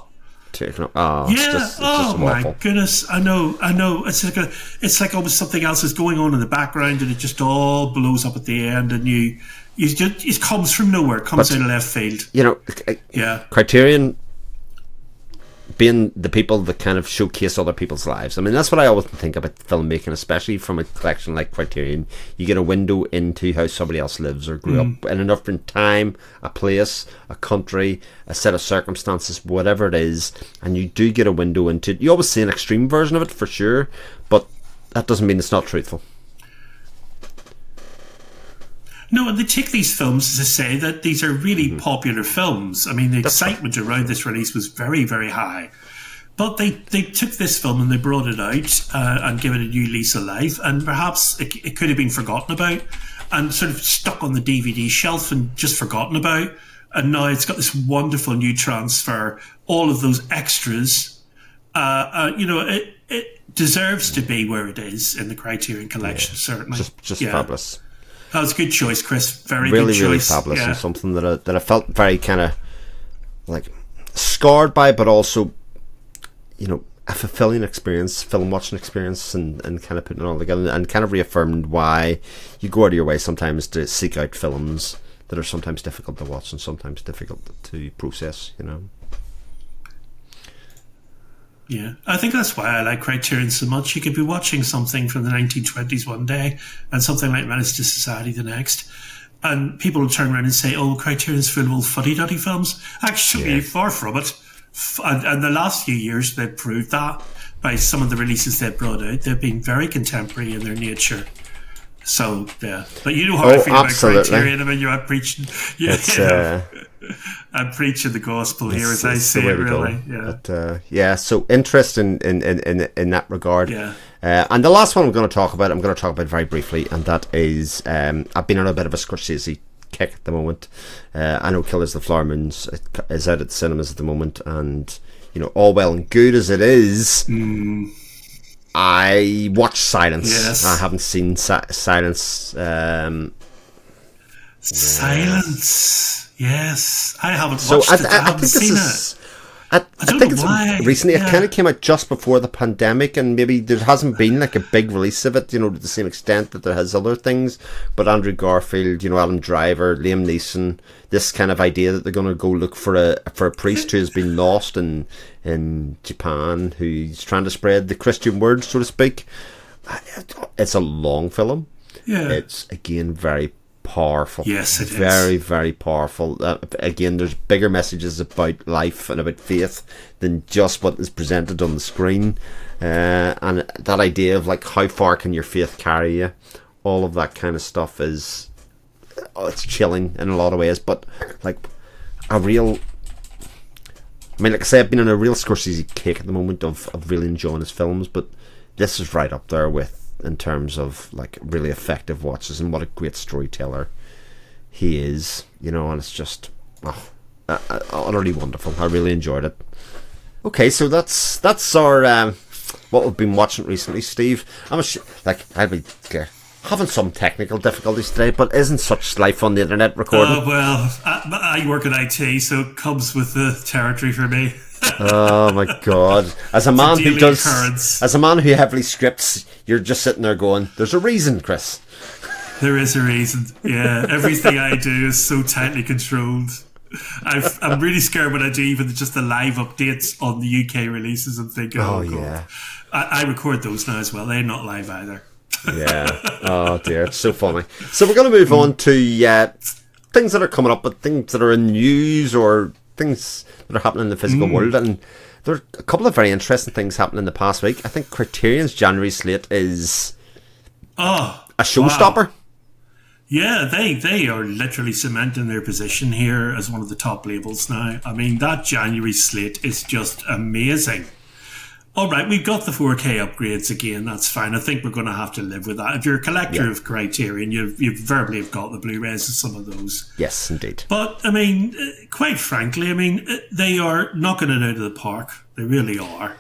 taken up. Oh, yeah. It's just, it's oh my goodness. I know. I know. It's like a, it's like almost something else is going on in the background, and it just all blows up at the end, and you, you just it comes from nowhere. It comes but, out of left field. You know. Yeah. Criterion being the people that kind of showcase other people's lives. I mean, that's what I always think about filmmaking, especially from a collection like Criterion. You get a window into how somebody else lives or grew mm. up in a different time, a place, a country, a set of circumstances, whatever it is, and you do get a window into. It. You always see an extreme version of it for sure, but that doesn't mean it's not truthful. No, and they take these films to say that these are really mm-hmm. popular films. I mean, the That's excitement right. around this release was very, very high. But they, they took this film and they brought it out uh, and gave it a new lease of life. And perhaps it, it could have been forgotten about and sort of stuck on the DVD shelf and just forgotten about. And now it's got this wonderful new transfer, all of those extras. Uh, uh, you know, it, it deserves to be where it is in the Criterion Collection, yeah. certainly. Just, just yeah. fabulous. That was a good choice, Chris. Very really, good really choice. fabulous yeah. and something that I, that I felt very kind of like scarred by, but also, you know, a fulfilling experience, film watching experience, and, and kind of putting it all together, and kind of reaffirmed why you go out of your way sometimes to seek out films that are sometimes difficult to watch and sometimes difficult to process. You know. Yeah, I think that's why I like Criterion so much. You could be watching something from the 1920s one day and something like Menace to Society the next. And people will turn around and say, oh, Criterion's full of old fuddy duddy films. Actually, yeah. far from it. And, and the last few years, they've proved that by some of the releases they've brought out. They've been very contemporary in their nature. So yeah, but you know how oh, I feel absolutely. about Criterion. I mean, you're preaching. Yeah, it's, uh, I'm preaching the gospel here, as I say it. Really, yeah. But, uh, yeah. So interesting in, in, in, in that regard. Yeah. Uh, and the last one I'm going to talk about, I'm going to talk about very briefly, and that is um, I've been on a bit of a Scorsese kick at the moment. Uh, I know Killers the Flower Moons is out at the cinemas at the moment, and you know, all well and good as it is. Mm I watched Silence. Yes. I haven't seen si- Silence. Um, Silence. Yes. I haven't so watched I, it. I, I, I haven't seen is, it. I, I I think it's why. recently. Yeah. It kind of came out just before the pandemic, and maybe there hasn't been like a big release of it, you know, to the same extent that there has other things. But Andrew Garfield, you know, Adam Driver, Liam Neeson, this kind of idea that they're going to go look for a for a priest who has been lost in in Japan, who's trying to spread the Christian word, so to speak. It's a long film. Yeah. It's again very powerful. Yes, it is. very, very powerful. Uh, again, there's bigger messages about life and about faith than just what is presented on the screen. Uh, and that idea of like how far can your faith carry you, all of that kind of stuff is, oh, it's chilling in a lot of ways. But like a real, I mean, like I say, I've been on a real Scorsese kick at the moment of of really enjoying his films, but this is right up there with in terms of like really effective watches and what a great storyteller he is, you know, and it's just oh, utterly wonderful. I really enjoyed it. Okay, so that's that's our um, what we've been watching recently, Steve. I'm a sh- like I'll be uh, having some technical difficulties today, but isn't such life on the internet recording? Oh, well, I, I work in IT, so it comes with the territory for me. Oh my god! As a man who does, occurrence. as a man who heavily scripts, you're just sitting there going, "There's a reason, Chris." There is a reason. Yeah, everything I do is so tightly controlled. I've, I'm really scared when I do even just the live updates on the UK releases. I'm thinking, oh, Oh, God. yeah. I, I record those now as well. They're not live either. Yeah. Oh dear, it's so funny. So we're going to move on to uh, things that are coming up, but things that are in news or things that are happening in the physical mm. world, and there are a couple of very interesting things happening in the past week. I think Criterion's January slate is Oh, a showstopper. Yeah, they they are literally cementing their position here as one of the top labels now. I mean, that January slate is just amazing. All right, we've got the 4K upgrades again. That's fine. I think we're going to have to live with that. If you're a collector Yeah. of Criterion, you you verbally have got the Blu-rays of some of those. Yes, indeed. But I mean, uh, quite frankly, I mean uh, they are knocking it out of the park. They really are.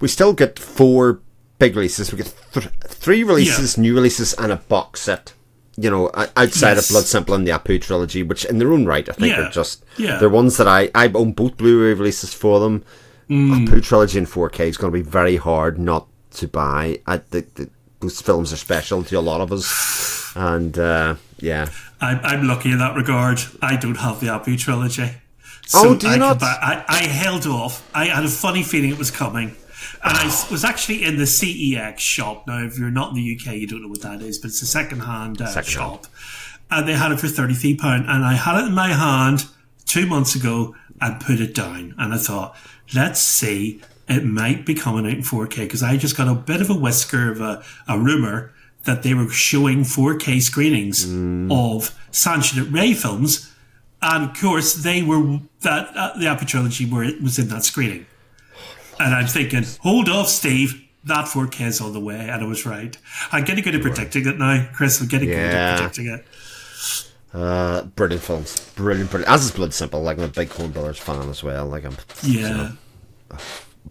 We still get four big releases. We get th- three releases, new releases, and a box set. You know, outside Yes. of Blood Simple and the Apu trilogy, which in their own right, I think Yeah. are just Yeah. they're ones that I I own both Blu-ray releases for them. Mm. Apu trilogy in 4K is going to be very hard not to buy. I think that those films are special to a lot of us, and uh, yeah, I'm, I'm lucky in that regard. I don't have the Apu trilogy. So Oh, do you I, not? buy- I, I held off. I had a funny feeling it was coming. And I was actually in the CEX shop. Now, if you're not in the UK, you don't know what that is, but it's a second-hand uh, Second-hand. shop. And they had it for £33. And I had it in my hand two months ago and put it down. And I thought, let's see, it might be coming out in 4K because I just got a bit of a whisker of a, a rumour that they were showing 4K screenings of Satyajit Ray films. And of course, they were that uh, the Apu trilogy was in that screening. And I'm thinking, hold off, Steve. That 4K is on the way, and I was right. I'm getting good at predicting it now, Chris. I'm getting good at predicting it. Uh, brilliant films, brilliant, brilliant. As is Blood Simple, like I'm a big Coen Brothers fan as well. Like I'm Yeah.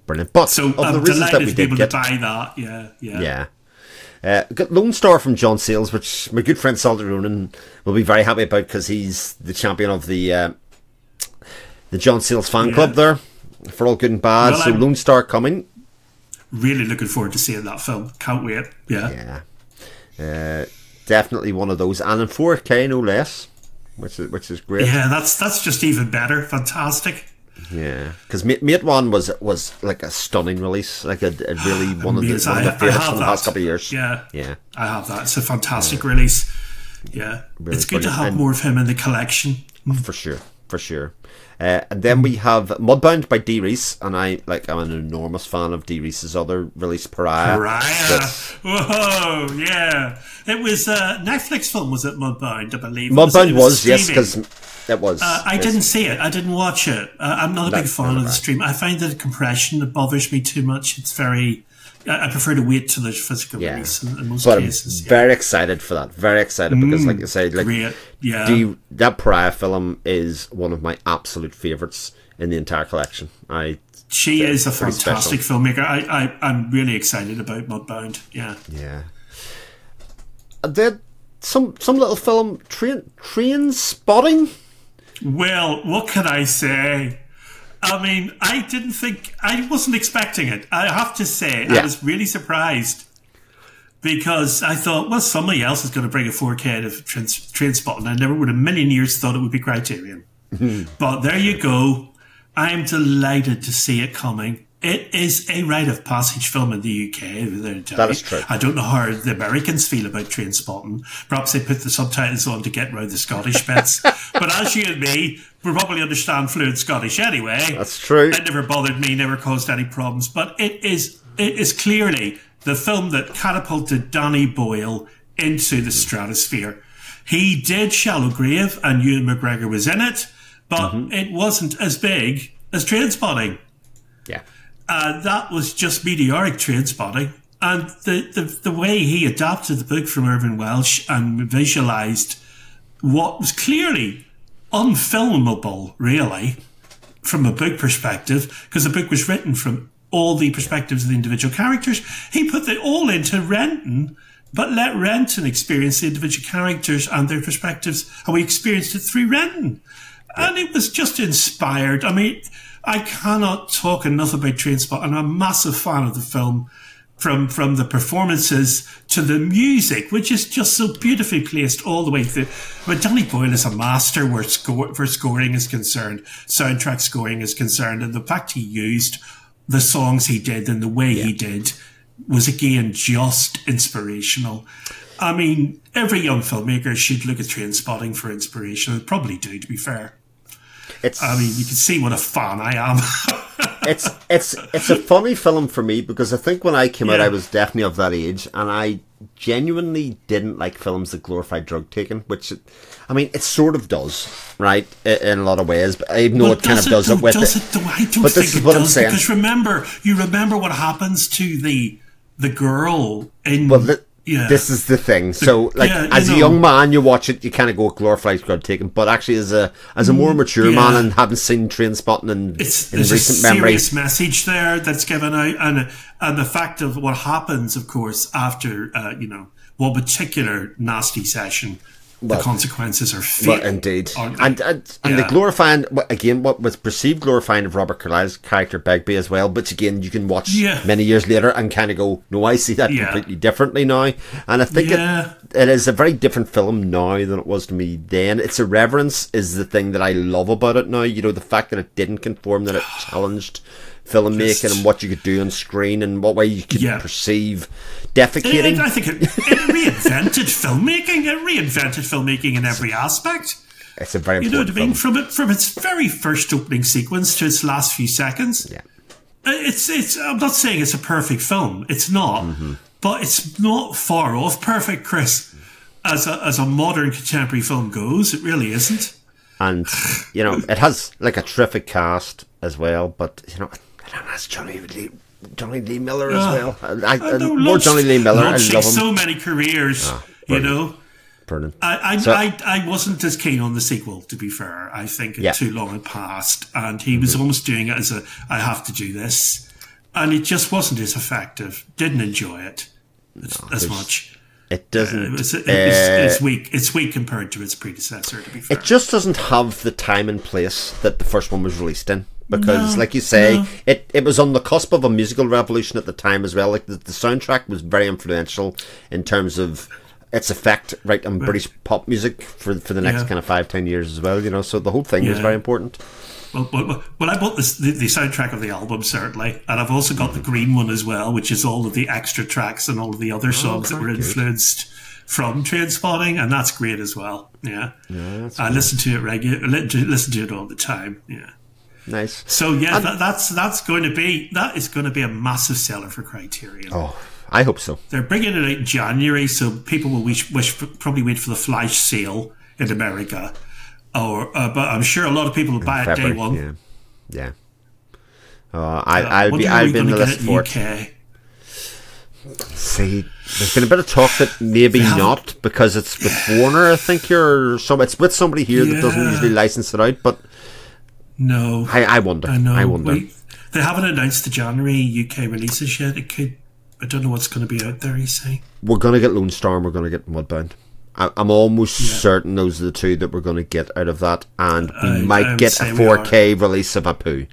brilliant. But So of the I'm reasons that we did able get, to buy that. Yeah, yeah. Yeah. Uh, got Lone Star from John Sayles, which my good friend Salter Ronan will be very happy about because he's the champion of the uh, the John Sayles fan Yeah. club there for all good and bad. Well, so I'm- Lone Star coming. Really looking forward to seeing that film. Can't wait. Yeah. Yeah. Uh, definitely one of those, and in 4K no less, which is which is great. Yeah, that's that's just even better. Fantastic. Yeah, because Mate, Matewan was was like a stunning release, like a, a really ah, one of the one of the favorites have the past couple of years. Yeah. yeah. I have that. It's a fantastic release. Yeah. Really it's good to have And- more of him in the collection. for sure, for sure. Uh, and then we have Mudbound by Dee Rees, and I like I'm an enormous fan of Dee Rees's other release, Pariah. Pariah. Whoa, yeah. It was a Netflix film, was it Mudbound, I believe? Was it? It Mudbound was yes, because it was. Uh, I yes. didn't see it. I didn't watch it. Uh, I'm not a No, big fan of the stream. I find that the compression that bothers me too much. It's very. I I prefer to wait till there's physical Yeah, release in, in most but I'm cases. yeah. very excited for that. Very excited mm. because, like I said, like Great. Yeah. D, that Pariah film is one of my absolute favorites in the entire collection. I she is a pretty fantastic filmmaker. I, I, I'm really excited about Mudbound. Yeah. yeah. And then some some little film train Trainspotting. Well, what can I say? I mean, I didn't think I wasn't expecting it. I have to say, Yeah. I was really surprised because I thought, well, somebody else is going to bring a 4K of trans- Trainspotting. I never would have a million years thought it would be Criterion. but there you go. I am delighted to see it coming. It is a rite of passage film in the UK. That is true. I don't know how the Americans feel about Trainspotting. Perhaps they put the subtitles on to get round the Scottish bits. but as you and me, we probably understand fluent Scottish anyway. That's true. It never bothered me, never caused any problems. But it is it is clearly the film that catapulted Danny Boyle into the stratosphere. He did Shallow Grave, and Ewan McGregor was in it, but mm-hmm. it wasn't as big as Trainspotting. Yeah. Uh, that was just meteoric Trainspotting. And the, the, the way he adapted the book from Irvine Welsh and visualized what was clearly unfilmable, really, from a book perspective, because the book was written from all the perspectives of the individual characters. He put it all into Renton, but let Renton experience the individual characters and their perspectives, and we experienced it through Renton. And it was just inspired. I mean, I cannot talk enough about Trainspot. And I'm a massive fan of the film, from from the performances to the music, which is just so beautifully placed all the way through. But Danny Boyle is a master where score for scoring is concerned, soundtrack scoring is concerned, and the fact he used the songs he did and the way he did was again just inspirational. I mean, every young filmmaker should look at Trainspotting for inspiration. They probably do, to be fair. It's I mean, you can see what a fan I am. it's it's it's a funny film for me because I think when I came out, I was definitely of that age, and I genuinely didn't like films that glorified drug taking. Which, it, I mean, it sort of does, right, in a lot of ways. But I know Well, it kind of does does it with does it. it. I don't But think this is it what I'm does saying. because remember, you remember what happens to the the girl in. Well, thi- yeah. this is the thing. So, like, yeah, you as a young man, you watch it, you kind of go glorified drug taking. But actually, as a as a more mature Mm, yeah. man and having seen Trainspotting in, it's in there's a recent serious message there that's given out, and and the fact of what happens, of course, after uh, you know one particular nasty session, the consequences are fatal. Well, indeed, and and, and the glorifying again, what was perceived glorifying of Robert Carlyle's character Begbie as well, but again, you can watch Yeah. many years later and kind of go, no, I see that Yeah. completely differently now, and I think Yeah. it, it is a very different film now than it was to me then. Its irreverence is the thing that I love about it now. You know, the fact that it didn't conform, that it challenged filmmaking Just- and what you could do on screen and what way you could Yeah. perceive defecating. it- I think it, it reinvented filmmaking. It reinvented filmmaking in every aspect. it's a very You know what I mean? film. From it, from its very first opening sequence to its last few seconds. Yeah. Uh, It's it's. I'm not saying it's a perfect film. It's not, Mm-hmm. but it's not far off perfect, Chris. As a as a modern contemporary film goes, it really isn't. and you know it has like a terrific cast as well. But you know, it has Jonny Lee, Jonny Lee Miller as Ah, well. I, I, I know, more Jonny Lee Miller. I love him. so many careers. you know, Brilliant. I I, So- I I wasn't as keen on the sequel. To be fair, I think Yeah. too long had passed, and he was almost doing it as a I have to do this, and it just wasn't as effective. Didn't enjoy it as, as much. It doesn't. It was, it was, uh, it's weak. It's weak compared to its predecessor. To be fair, it just doesn't have the time and place that the first one was released in. Because, like you say, no. it, it was on the cusp of a musical revolution at the time as well. Like the, the soundtrack was very influential in terms of its effect, right, on British pop music for for the next Yeah. kind of five ten years as well. You know, so the whole thing was very important. Well, well, well, I bought this, the, the soundtrack of the album certainly, and I've also got the green one as well, which is all of the extra tracks and all of the other oh, songs that were very good. influenced from Trainspotting, and that's great as well. Yeah, I listen to it regular, listen to it all the time. Yeah. Nice. So yeah, that, that's that's going to be that is going to be a massive seller for Criterion. Oh, I hope so. They're bringing it out in January, so people will wish, wish probably wait for the flash sale in America, or uh, but I'm sure a lot of people will buy it day one. Yeah, yeah. Uh, I, Uh, I'll when be. I'll we be in the list for it. UK? See, there's been a bit of talk that maybe haven't- because it's with Warner. I think or some. It's with somebody here that doesn't usually license it out. But No, I, I wonder. I know. I wonder. We- they haven't announced the January UK releases yet. It could. I don't know what's going to be out there. You say? We're gonna get Lone Star. and We're gonna get Mudbound. I, I'm almost certain those are the two that we're gonna get out of that, and we I- I might would get a 4K release of Apu.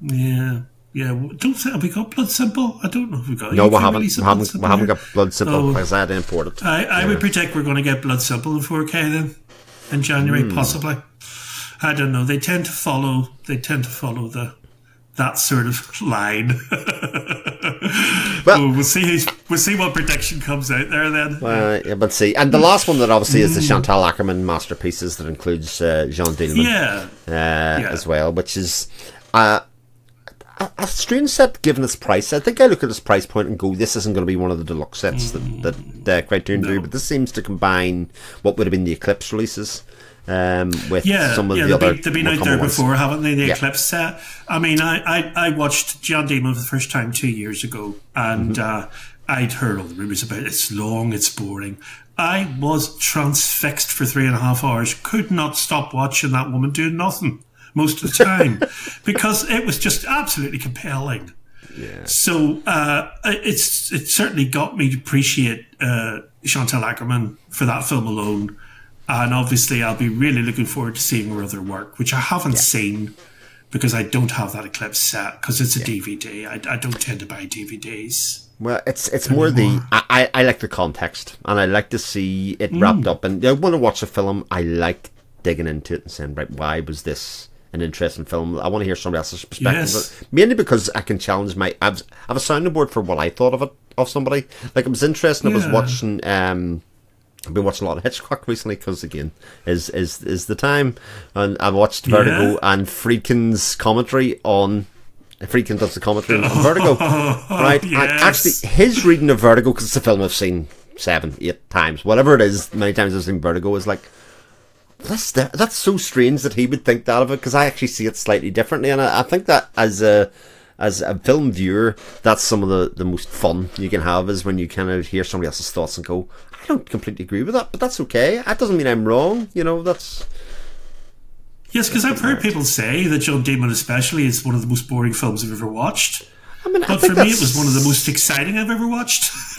Yeah. Yeah, don't say have we got Blood Simple? I don't know if we got. No, we haven't. We haven't, we haven't got Blood Simple oh, because I had to import it. I, I yeah. would predict we're going to get Blood Simple in 4K then in January, mm. possibly. I don't know. They tend to follow. They tend to follow the that sort of line. well, we'll see. We'll see what prediction comes out there then. Uh, yeah, but see, and the last one that obviously is the hmm. Chantal Akerman masterpieces that includes uh, Jeanne Dielman, yeah. Uh, yeah. as well, which is. Uh, a, a strange set given its price. I think I look at its price point and go, "This isn't going to be one of the deluxe sets mm. that that uh, Criterion no. do." But this seems to combine what would have been the Eclipse releases um, with yeah, some of yeah, the other. They've been out there ones. before, haven't they? The yeah. Eclipse set. I mean, I, I, I watched Jeanne Dielman for the first time two years ago, and mm-hmm. uh, I'd heard all the rumours about it. it's long, it's boring. I was transfixed for three and a half hours. Could not stop watching that woman doing nothing most of the time because it was just absolutely compelling. Yeah. So uh, it's it certainly got me to appreciate uh, Chantal Akerman for that film alone, and obviously I'll be really looking forward to seeing her other work, which I haven't yeah. seen because I don't have that Eclipse set because it's a yeah. DVD. I, I, don't tend to buy DVDs. Well, it's it's anymore. more the I, I like the context and I like to see it wrapped mm. up. And I want to watch a film. I like digging into it and saying, right, why was this an interesting film. I want to hear somebody else's perspective, yes. mainly because I can challenge my. I've, I have a sounding board for what I thought of it of somebody. Like it was interesting. Yeah. I was watching. Um, I've been watching a lot of Hitchcock recently because again, is is is the time, and I watched Vertigo yeah. and Friedkin's commentary on. Friedkin does the commentary on Vertigo, right? Yes. actually, his reading of Vertigo because it's a film I've seen seven, eight times, whatever it is, many times I've seen Vertigo is like that's that's so strange that he would think that of it because I actually see it slightly differently, and I, I, think that as a as a film viewer, that's some of the, the most fun you can have is when you kind of hear somebody else's thoughts and go, I don't completely agree with that, but that's okay. That doesn't mean I'm wrong. You know, that's. Yes, because I've heard people say that Jeanne Dielman, especially, is one of the most boring films I've ever watched. I mean, but for me, it was one of the most exciting I've ever watched.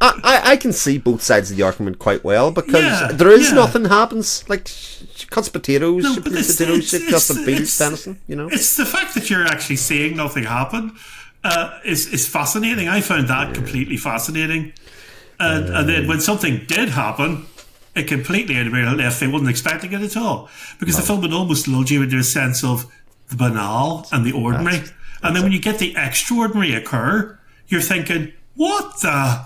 I, I, I, can see both sides of the argument quite well because yeah, there is yeah. nothing happens. Like she cuts potatoes, no, she potatoes, it's, she cuts the beans, venison. You know, it's the fact that you're actually seeing nothing happen uh, is is fascinating. I found that yeah. completely fascinating. And, um, and then when something did happen, it completely out of left. They wasn't expecting it at all because no. the film would almost lull you into a sense of the banal and the ordinary. That's, and then when you get the extraordinary occur, you're thinking, what the?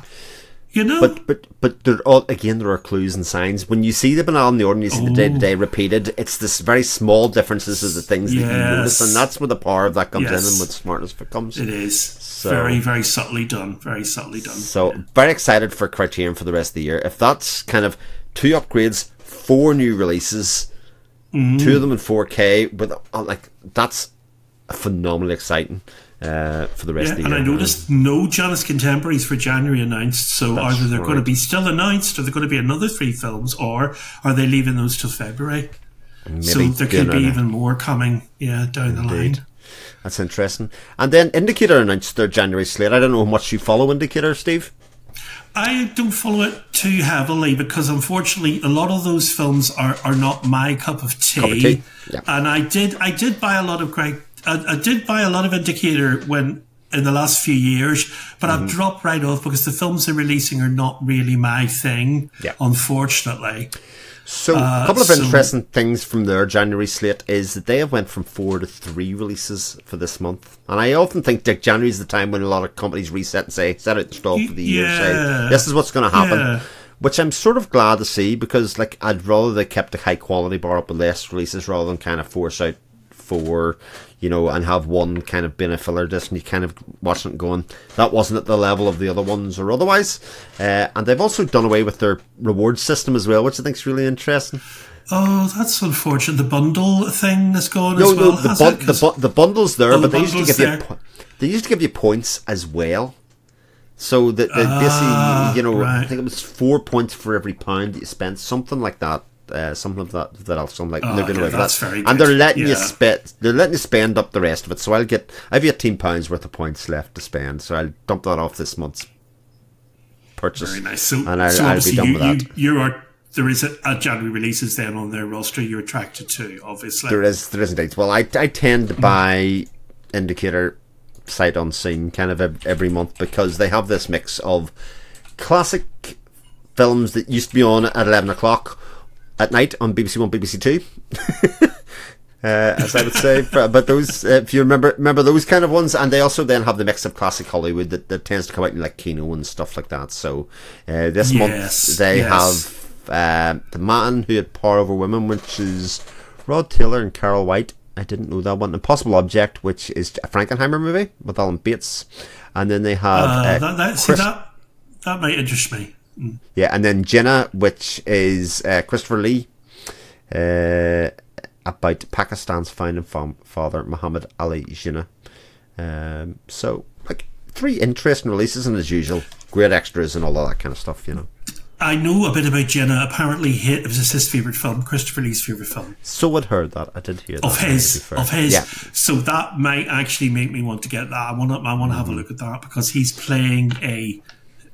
You know? But but but there all again there are clues and signs. When you see the banal and the ordinary, you see oh. the day to day repeated. It's this very small differences of the things yes. that you notice, and that's where the power of that comes yes. in and with smartness comes. It is so, very very subtly done. Very subtly done. So yeah. very excited for Criterion for the rest of the year. If that's kind of two upgrades, four new releases, mm. two of them in 4K, with uh, like that's phenomenally exciting uh, for the rest yeah, of the and year. And I noticed no Janus contemporaries for January announced. So That's either they're right. going to be still announced, or they're going to be another three films, or are they leaving those till February? Maybe so there could be even more coming, yeah, down Indeed. the line. That's interesting. And then Indicator announced their January slate. I don't know how much you follow Indicator, Steve. I don't follow it too heavily because unfortunately a lot of those films are, are not my cup of tea. Cup of tea. Yeah. And I did I did buy a lot of Greg I, I, did buy a lot of Indicator when in the last few years, but mm-hmm. I've dropped right off because the films they're releasing are not really my thing. Yeah. Unfortunately. So uh, a couple of so, interesting things from their January slate is that they have went from four to three releases for this month, and I often think that January is the time when a lot of companies reset and say set out the stall for the year, yeah, say this is what's going to happen. Yeah. Which I'm sort of glad to see because, like, I'd rather they kept a high quality bar up with less releases rather than kind of force out four you know, and have one kind of been a filler disc, and you kind of watching it going, that wasn't at the level of the other ones or otherwise. Uh, and they've also done away with their reward system as well, which I think is really interesting. Oh, that's unfortunate. The bundle thing that's gone no, as well. No, the, bun- the, bu- the bundle's there, oh, but the they used to give there. you po- they used to give you points as well. So that uh, basically, you know, right. I think it was four points for every pound that you spent, something like that uh, something of that that else. I'm like oh, they're doing okay, that, very and they're letting yeah. you spend. They're letting you spend up the rest of it. So I'll get. I've eighteen pounds worth of points left to spend. So I'll dump that off this month's purchase. Very nice. So, and I'll, so I'll be done you, with that. You, you are there is a, a, January releases then on their roster you're attracted to, obviously. There is, there is indeed. Well, I, I tend to buy indicator sight unseen kind of every month because they have this mix of classic films that used to be on at 11 o'clock at night on BBC One, BBC Two. Uh, as I would say, but, those, uh, if you remember, remember those kind of ones, and they also then have the mix of classic Hollywood that, that tends to come out in like Kino and stuff like that. So uh, this Yes, month they yes. have uh, the man who had power over women, which is Rod Taylor and Carol White. I didn't know that one. Impossible Object, which is a Frankenheimer movie with Alan Bates, and then they have Uh, that, that, see, that, that might interest me. Yeah, and then Jinnah, which is uh, Christopher Lee, uh, about Pakistan's founding father, Muhammad Ali Jinnah. Um, so, like, three interesting releases, and as usual, great extras and all of that kind of stuff, you know. I know a bit about Jinnah. Apparently, he, it was his favourite film, Christopher Lee's favourite film. So I'd heard that. I did hear that. of to his of his Yeah. so that might actually make me want to get that i want to i want to have a look at that because he's playing a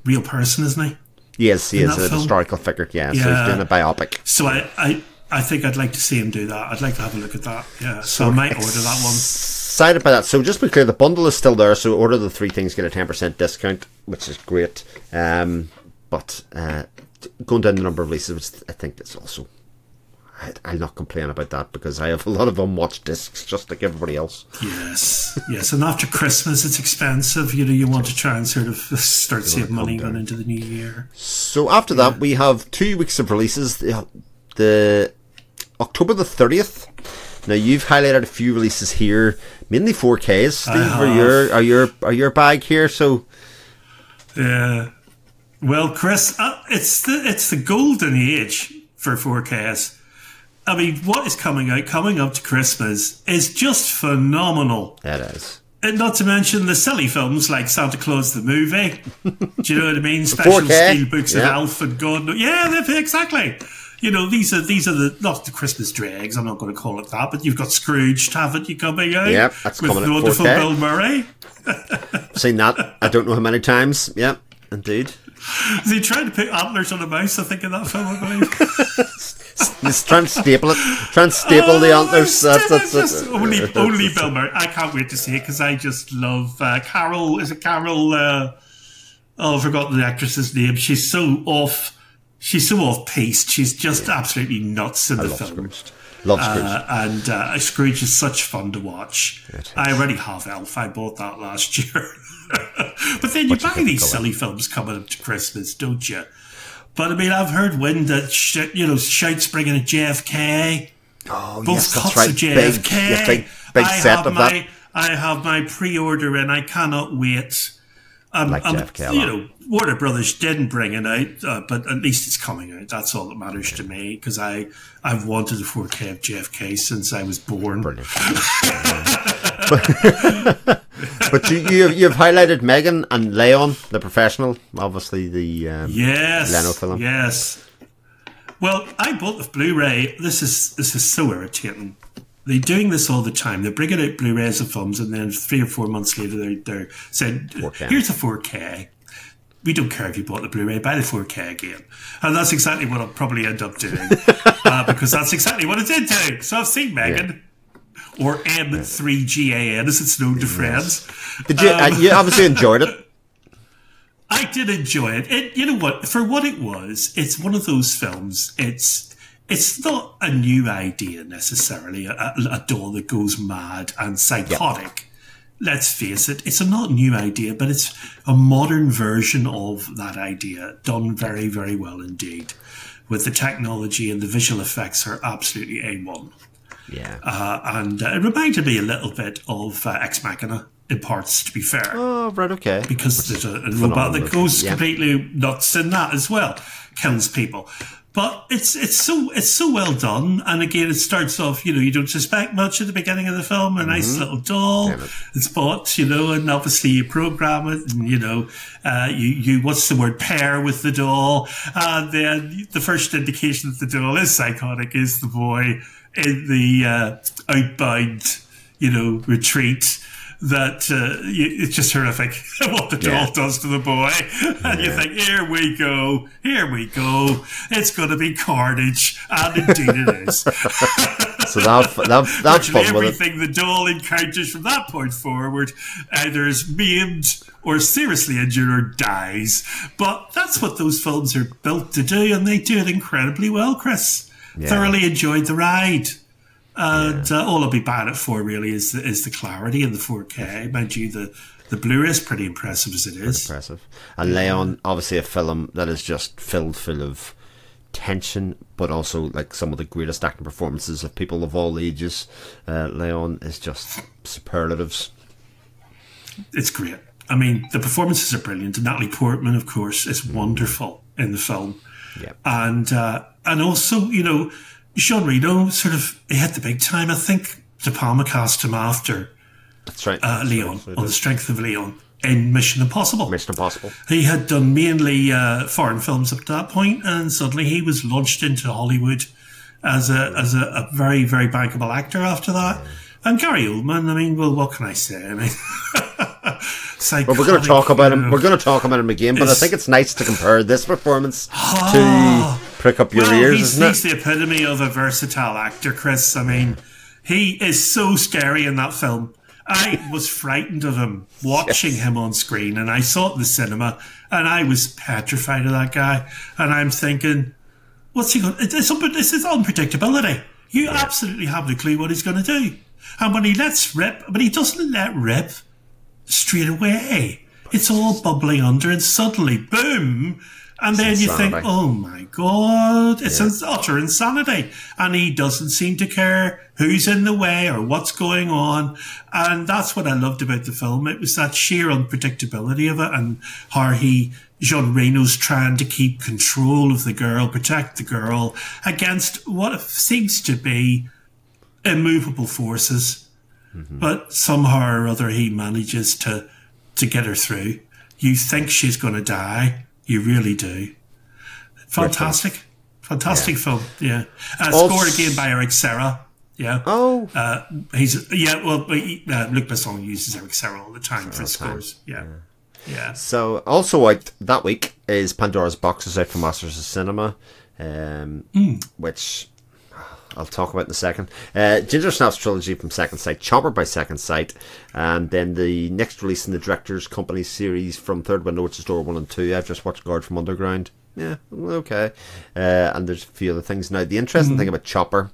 real person isn't he Yes, he is a film? historical figure, yeah, so he's doing a biopic. so i i I think I'd like to see him do that. I'd like to have a look at that. Yeah, so I might order that one. Excited by that. So just to be clear, the bundle is still there. So order the three things, get a ten percent discount, which is great. Um, but uh, going down the number of releases, which I think that's also. I- I'll not complain about that because I have a lot of unwatched discs, just like everybody else. Yes, yes. And after Christmas, it's expensive. You know, you want to try and sort of start saving money calm going into the new year. So after that, we have two weeks of releases. The, the October the thirtieth. Now you've highlighted a few releases here, mainly 4Ks. Steve, are your are your are your bag here? So Yeah. Well, Chris, uh, it's the it's the golden age for 4Ks. I mean, what is coming out coming up to Christmas is just phenomenal. that is. And not to mention the silly films like Santa Claus the movie. Do you know what I mean? Special 4K, steel books of yeah. Alf and God. Yeah, exactly. You know, these are these are the not the Christmas dregs. I'm not going to call it that, but you've got Scrooge, haven't you, coming out? Yep, that's with coming the wonderful 4K. Bill Murray. Seen that? I don't know how many times. Yeah, indeed. Is he trying to put antlers on a mouse? I think in that film, I believe. He's trying to staple it. Trying to staple the Oh, antlers. it's That's, that's, just that's, only only Bill Murray. I can't wait to see it because I just love uh, Carol. Is it Carol? Uh, oh, I've forgotten the actress's name. She's so off. She's so off piste. She's just absolutely nuts in the Love film. Scrooge. Love Scrooge. Uh, and uh, Scrooge is such fun to watch. I already have Elf. I bought that last year. but then you buy these silly films coming up to Christmas, don't you? But I mean, I've heard wind that sh- you know shouts bringing a JFK. oh, Both yes, that's right. of Big, JFK. yeah, big, big I set have of my, that. I have my pre-order and I cannot wait. Um, Like um, JFK a you know, Warner Brothers didn't bring it out, uh, but at least it's coming out. That's all that matters to me because I I've wanted a 4K of JFK since I was born. Brilliant. but you, you, you've highlighted Megan and Leon, the professional. Obviously, the um, Yes, Leno film. yes. Well, I bought the Blu-ray. This is this is so irritating. They're doing this all the time. They're bringing out Blu-rays of films, and then three or four months later, they're, they're saying, 4K. "Here's a 4K." We don't care if you bought the Blu-ray, buy the 4K again, and that's exactly what I'll probably end up doing uh, because that's exactly what it did do. So I've seen Megan. Or M3GAN as it's known to friends. Did you? uh, you obviously enjoyed it. I did enjoy it. it. You know what? For what it was, it's one of those films. It's it's not a new idea necessarily. A, a doll that goes mad and psychotic. Let's face it. It's a not new idea, but it's a modern version of that idea, done very, very well indeed. With the technology and the visual effects are absolutely a one. Yeah. Uh, and uh, it reminded me a little bit of uh, Ex Machina in parts. To be fair, oh, right. Okay. because there's a, a robot that goes yeah. completely nuts in that as well, kills people. But it's it's so it's so well done, and again, it starts off. You know, you don't suspect much at the beginning of the film. A nice little doll, it. it's bought. You know, and obviously you program it, and you know, uh, you you what's the word pair with the doll, and then the first indication that the doll is psychotic is the boy in the uh, outbound, you know, retreat that uh, it's just horrific what the Yeah. doll does to the boy. And you think, here we go, here we go. It's going to be carnage. And indeed it is. so that that that's fun everything the doll encounters from that point forward either is maimed or seriously injured or dies. But that's what those films are built to do, and they do it incredibly well, Chris. Yeah. Thoroughly enjoyed the ride. And uh, all I'll be bad at for really is the, is the clarity in the 4K. Mind you, the, the Blu-ray is pretty impressive as it is. Impressive. And Leon, obviously a film that is just filled full of tension, but also like some of the greatest acting performances of people of all ages. Uh, Leon is just superlatives. It's great. I mean, the performances are brilliant. Natalie Portman, of course, is wonderful in the film. Yeah. and uh, and also you know Jean Reno sort of he hit the big time. I think De Palma cast him after That's right. uh, Leon right, that's right. on the strength of Leon in Mission Impossible. Mission Impossible. He had done mainly uh, foreign films up to that point, and suddenly he was launched into Hollywood as a as a, a very very bankable actor after that. And Gary Oldman, I mean, well, what can I say? I mean, Well, we're going to talk about him. We're going to talk about him again, but I think it's nice to compare this performance to prick up your well, ears, he's, isn't he's it? the epitome of a versatile actor, Chris. I mean, he is so scary in that film. I was frightened of him watching him on screen, and I saw it in the cinema, and I was petrified of that guy. And I'm thinking, what's he going? It's, it's, this is unpredictability. You absolutely have no clue what he's going to do. And when he lets rip, but he doesn't let rip straight away. It's all bubbling under, and suddenly, boom! And then you think, oh my god, it's an utter insanity. And he doesn't seem to care who's in the way or what's going on. And that's what I loved about the film. It was that sheer unpredictability of it and how he, Jean Reno's trying to keep control of the girl, protect the girl against what seems to be immovable forces. Mm-hmm. But somehow or other he manages to, to get her through. You think she's going to die. You really do. Fantastic. Fantastic film. Yeah. Uh, scored again by Eric Serra. Yeah. Oh, Uh, he's, yeah, well, he, uh, Luc Besson uses Eric Serra all the time for his time. scores. Yeah. Yeah. so also out that week is Pandora's Box is out from Masters of Cinema, um, Hmm. which I'll talk about in a second. Uh, Ginger Snaps trilogy from Second Sight, Chopper by Second Sight, and then the next release in the Directors Company series from Third Window, which is Door One and Two. I've just watched Guard from Underground. Yeah, okay. Uh, and there's a few other things. Now, the interesting thing about Chopper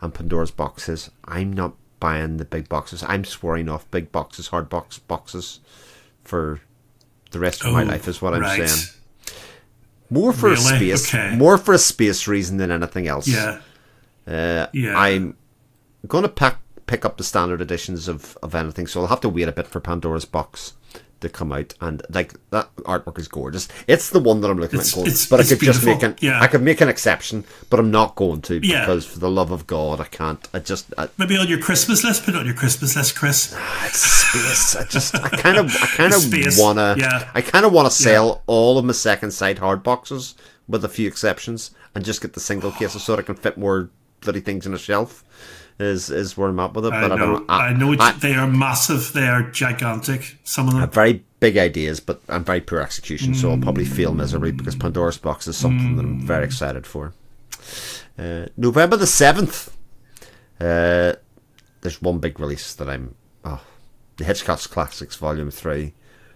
and Pandora's boxes, I'm not buying the big boxes. I'm swearing off big boxes, hard box boxes for the rest of my Oh, life. Is what I'm right. saying. More for a Really? space, Okay. more for a space reason than anything else. Yeah. Uh, Yeah. I'm going to pack, pick up the standard editions of, of anything, so I'll have to wait a bit for Pandora's box to come out. And like that artwork is gorgeous. It's the one that I'm looking It's- at. Going, it's- but it's I could just make an Yeah. I could make an exception, but I'm not going to Yeah. because for the love of God, I can't. I just I, Maybe on your Christmas list, put it on your Christmas list, Chris. it's space. I just I kind of I kind of wanna yeah. I kind of want to sell all of my second sight hard boxes with a few exceptions and just get the single cases so that I can fit more bloody things in a shelf. Is is where I'm at with it. I but I know. don't. I, know. I- they are massive. They are gigantic. Some of them. very big ideas, but I'm very poor execution, so I'll probably fail miserably because Pandora's Box is something that I'm very excited for. Uh, November the 7th, uh, there's one big release that I'm. Oh, the Hitchcock's Classics Volume 3.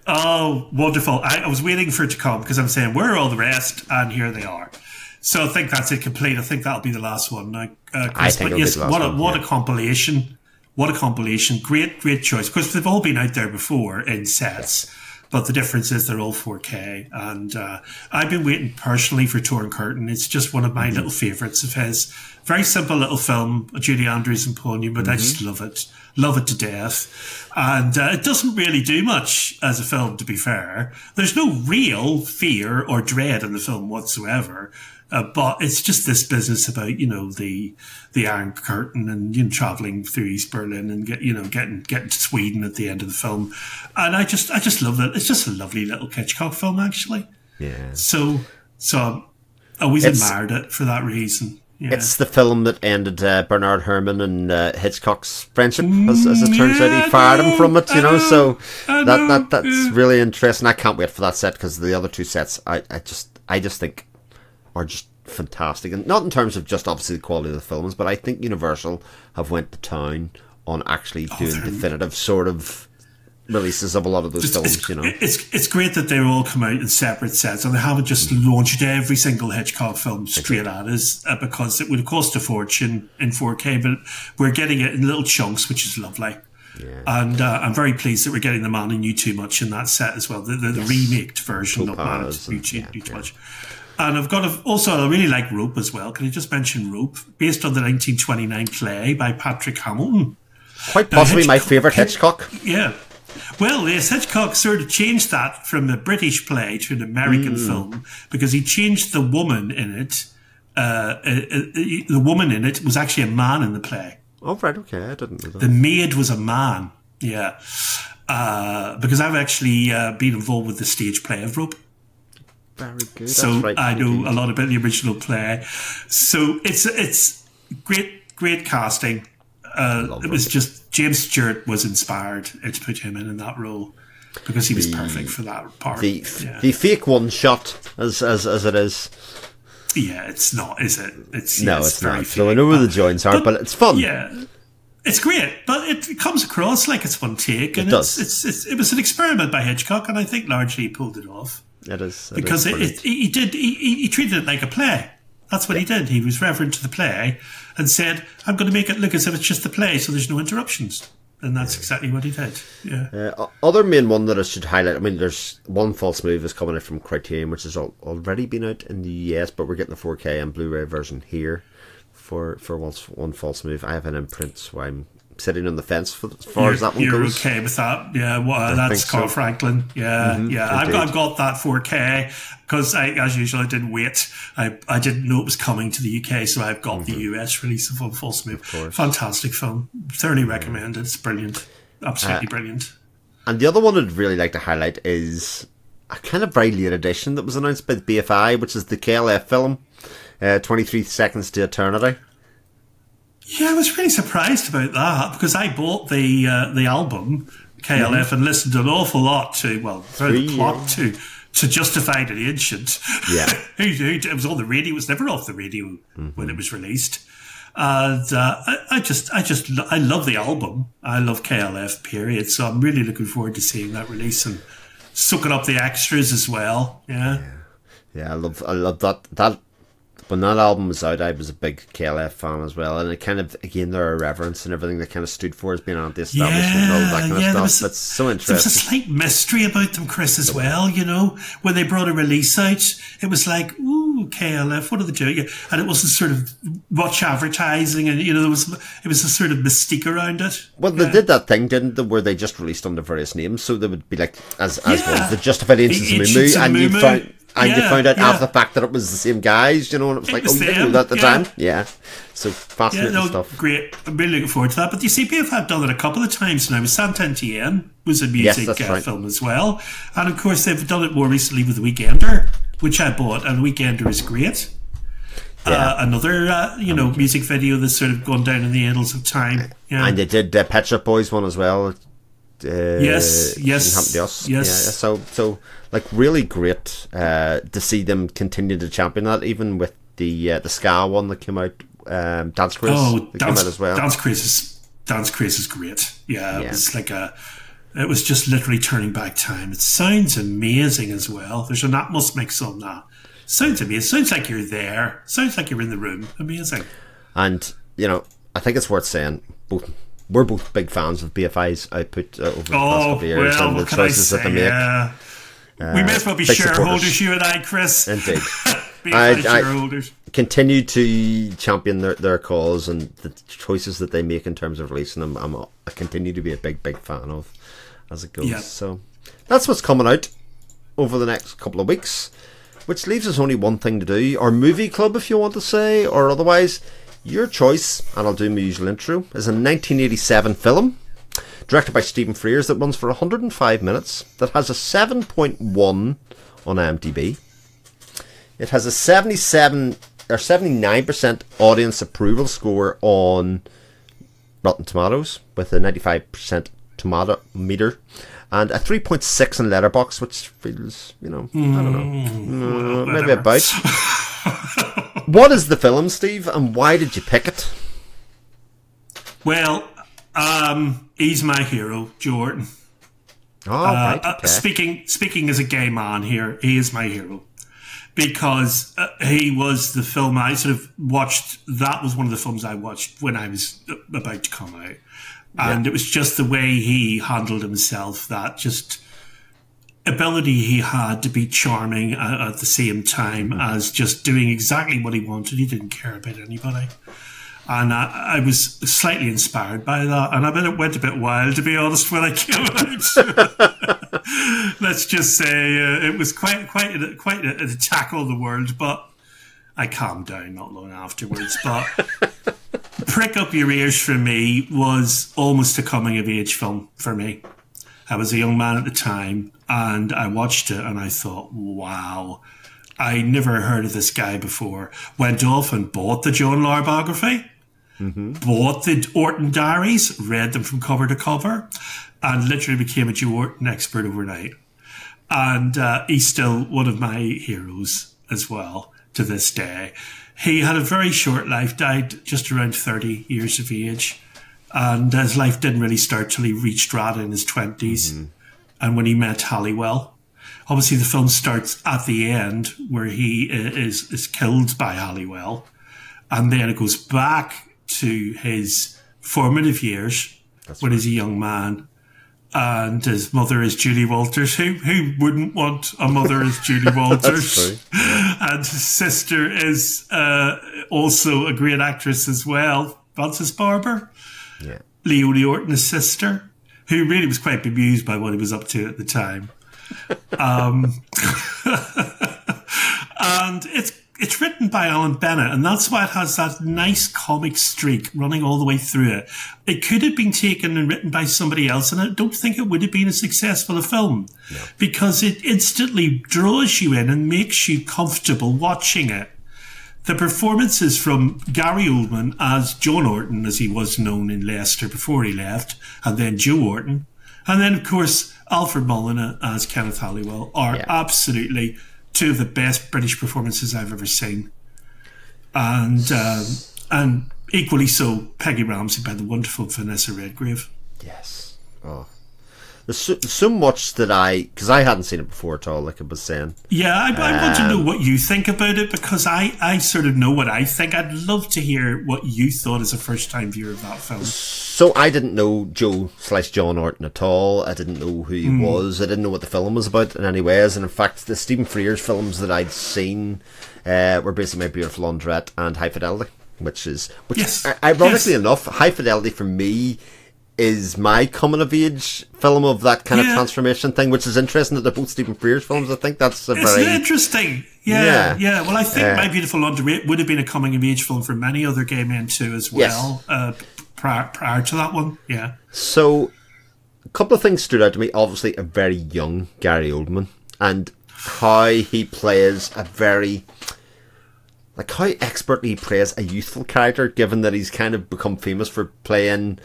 Oh, wonderful. I, I was waiting for it to come because I'm saying, where are all the rest? And here they are. So I think that's it complete. I think that'll be the last one now. Uh, Chris. I think but yes, what, a, one, what yeah. a compilation. What a compilation. Great, great choice. Because they've all been out there before in sets. But the difference is they're all 4K. And uh, I've been waiting personally for Torn Curtain. It's just one of Mm-hmm. my little favourites of his. Very simple little film, Julie Andrews and Paul Newman, but I Mm-hmm. just love it. Love it to death. And uh, it doesn't really do much as a film, to be fair. There's no real fear or dread in the film whatsoever. Uh, but it's just this business about you know the the Iron Curtain and you know traveling through East Berlin and get you know getting getting to Sweden at the end of the film, and I just I just love it. It's just a lovely little Hitchcock film actually. Yeah. So so I'm always It's- admired it for that reason. Yeah. It's the film that ended uh, Bernard Herrmann and uh, Hitchcock's friendship, as, as it turns out. yeah, He fired him from it, you know. know, So I that know, that that's yeah. really interesting. I can't wait for that set because the other two sets, I, I just I just think are just fantastic, and not in terms of just obviously the quality of the films, but I think Universal have went to town on actually Oh, doing definitive sort of releases of a lot of those films. it's, you know, it's it's great that they all come out in separate sets and they haven't just launched every single Hitchcock film straight at us uh, because it would cost a fortune in 4K, but we're getting it in little chunks, which is lovely. And uh, I'm very pleased that we're getting the Man Who Knew Too Much in that set as well, the, the, the remaked version of Man Topaz and- Too yeah, Too yeah. Much. And I've got a, also I really like Rope as well. Can I just mention Rope, based on the 1929 play by Patrick Hamilton? quite possibly my favorite Hitchcock. Yeah. Well, yes, Hitchcock sort of changed that from a British play to an American Hmm. film because he changed the woman in it. Uh, uh, uh, the woman in it was actually a man in the play. Oh right, okay, I didn't know that. The maid was a man. Yeah. Uh, because I've actually uh, been involved with the stage play of Rope. Very good. So right, I know indeed. a lot about the original play. So it's it's great great casting. Uh, it was just James Stewart was inspired to put him in in that role because he was perfect for that part. the yeah. the fake one shot as as as it is. yeah, it's not, is it? It's No, yeah, it's very not. So I know where the joints are, but, it's fun. Yeah, it's great, but it comes across like it's one take, and It it's, it's it's it was an experiment by Hitchcock, and I think largely he pulled it off. It is it because is it, it, he did he, he treated it like a play. That's what he did. He was reverent to the play and said, "I'm going to make it look as if it's just a play, so there's no interruptions." And that's exactly what he did. Yeah. Uh, other main one that I should highlight. I mean, there's one false move is coming out from Criterion, which has al- already been out in the US, but we're getting the 4K and Blu-ray version here for for one, one false move. I have an imprint, so I'm sitting on the fence for, as far as that one You're goes. okay with that? Yeah, well, that's Carl so. Franklin. Yeah, mm-hmm. yeah. I've got. I've got that 4K because I, as usual, I didn't wait. I, I didn't know it was coming to the UK, so I've got the mm-hmm. US release of False Move. Fantastic film. Thoroughly mm-hmm. recommended. It's brilliant. Absolutely uh, brilliant. And the other one I'd really like to highlight is a kind of very late edition that was announced by the BFI, which is the KLF film, uh, 23 Seconds to Eternity. Yeah, I was really surprised about that because I bought the uh, the album KLF and listened an awful lot to well, the plot to to Justify the Ancient. Yeah. It was on the radio. It was never off the radio when it was released. And uh, I, I just, I just, I love the album. I love KLF. Period. So I'm really looking forward to seeing that release and soaking up the extras as well. Yeah. Yeah, I love I love that that when that album was out, I was a big KLF fan as well, and it kind of again their irreverence and everything they kind of stood for as being anti-establishment and all that kind of stuff. That's so There There's a slight mystery about them, Chris, as well. You know, when they brought a release out, it was like, "Ooh, KLF, what are they doing?" And it wasn't sort of much advertising, and you know, there was it was a sort of mystique around it. Well, they did that thing, didn't they, where they just released under various names, so they would be like as as Yeah. was the Justified The of Mumu, and you found and you found out yeah. after the fact that it was the same guys, you know, and it was like, was oh, you didn't know that at the yeah. time, yeah. So Yeah, fascinating no, stuff. great. I'm really looking forward to that. But you see, BF have done it a couple of times now. Santantien was a music that's uh, right. film as well, and of course they've done it more recently with The Weekender, which I bought, and The Weekender is great. Uh, another, uh, you know, music video that's sort of gone down in the annals of time. Yeah. And they did the Pet Shop Boys one as well. Uh, Yes, yes, didn't to us. yes. Yeah, so so like really great uh, to see them continue to champion that, even with the uh, the ska one that came out, um, Dance Craze Oh, dance, came out as well. Dance Craze is Dance Craze is great. Yeah, it Yeah. was like a. It was just literally turning back time. It sounds amazing as well. There's an Atmos mix on that. Sounds amazing. Sounds like you're there. Sounds like you're in the room. Amazing. And you know, I think it's worth saying both we're both big fans of BFI's output uh, over the past Oh couple of years well, and the choices that they make. Yeah. we may as well be shareholders, supporters. you and I, Chris. Indeed. I- I- shareholders. continue to champion their, their cause and the choices that they make in terms of releasing them. I'm a, I continue to be a big, big fan of as it goes. Yeah. So that's what's coming out over the next couple of weeks, which leaves us only one thing to do our movie club, if you want to say, or otherwise. Your choice, and I'll do my usual intro, is a 1987 film directed by Stephen Frears that runs for 105 minutes, that has a 7.1 on IMDb. It has a 77 or 79% audience approval score on Rotten Tomatoes with a 95% tomato meter and a 3.6 in Letterboxd, which feels, you know, I don't know, uh, maybe whatever. about. what is the film, Steve, and why did you pick it? Well, um, he's my hero, Joe Orton. Oh, right, Uh, okay. speaking speaking as a gay man here, he is my hero because uh, he was the film I sort of watched. That was one of the films I watched when I was about to come out, and it was just the way he handled himself that just ability he had to be charming at, at the same time as just doing exactly what he wanted. He didn't care about anybody. And I, I was slightly inspired by that. And I bet it went a bit wild, to be honest, when I came out. Let's just say uh, it was quite quite a, quite a, an attack on the world, but I calmed down not long afterwards. But Prick Up Your Ears for me was almost a coming of age film for me. I was a young man at the time and I watched it and I thought, wow, I never heard of this guy before. Went off and bought the John Lahr biography, bought the Orton diaries, read them from cover to cover, and literally became a Joe Orton expert overnight. And uh, he's still one of my heroes as well to this day. He had a very short life, died just around 30 years of age. And his life didn't really start till he reached Strata in his 20s and when he met Halliwell. Obviously, the film starts at the end where he is, is killed by Halliwell. And then it goes back to his formative years when he's a young man. And his mother is Julie Walters. Who who wouldn't want a mother as Julie Walters? and his sister is uh, also a great actress as well, Frances Barber. Yeah. Leonie Orton's sister, who really was quite bemused by what he was up to at the time. Um, and it's it's written by Alan Bennett, and that's why it has that nice comic streak running all the way through it. It could have been taken and written by somebody else, and I don't think it would have been as successful a film because it instantly draws you in and makes you comfortable watching it. The performances from Gary Oldman as John Orton, as he was known in Leicester before he left, and then Joe Orton, and then of course Alfred Molina as Kenneth Halliwell are Yeah. absolutely two of the best British performances I've ever seen, and um, and equally so Peggy Ramsay by the wonderful Vanessa Redgrave. Yes. Oh. There's so, there's so much that I, because I hadn't seen it before at all, like I was saying. Yeah, I, I want to know what you think about it because I, I sort of know what I think. I'd love to hear what you thought as a first time viewer of that film. So I didn't know Joe slash John Orton at all. I didn't know who he was. I didn't know what the film was about in any ways. And in fact, the Stephen Frears films that I'd seen uh, were basically My Beautiful Laundrette and High Fidelity, which is, which Yes, ironically yes. enough, High Fidelity for me is my coming of age film of that kind of transformation thing, which is interesting that they're both Stephen Frears films. I think that's a Isn't very interesting? Yeah, Yeah. yeah. Well, I think Uh, My Beautiful Laundrette would have been a coming of age film for many other gay men too, as Yes. well. Uh, prior, prior to that one, yeah. So, a couple of things stood out to me. Obviously, a very young Gary Oldman and how he plays a very like how expertly he plays a youthful character, given that he's kind of become famous for playing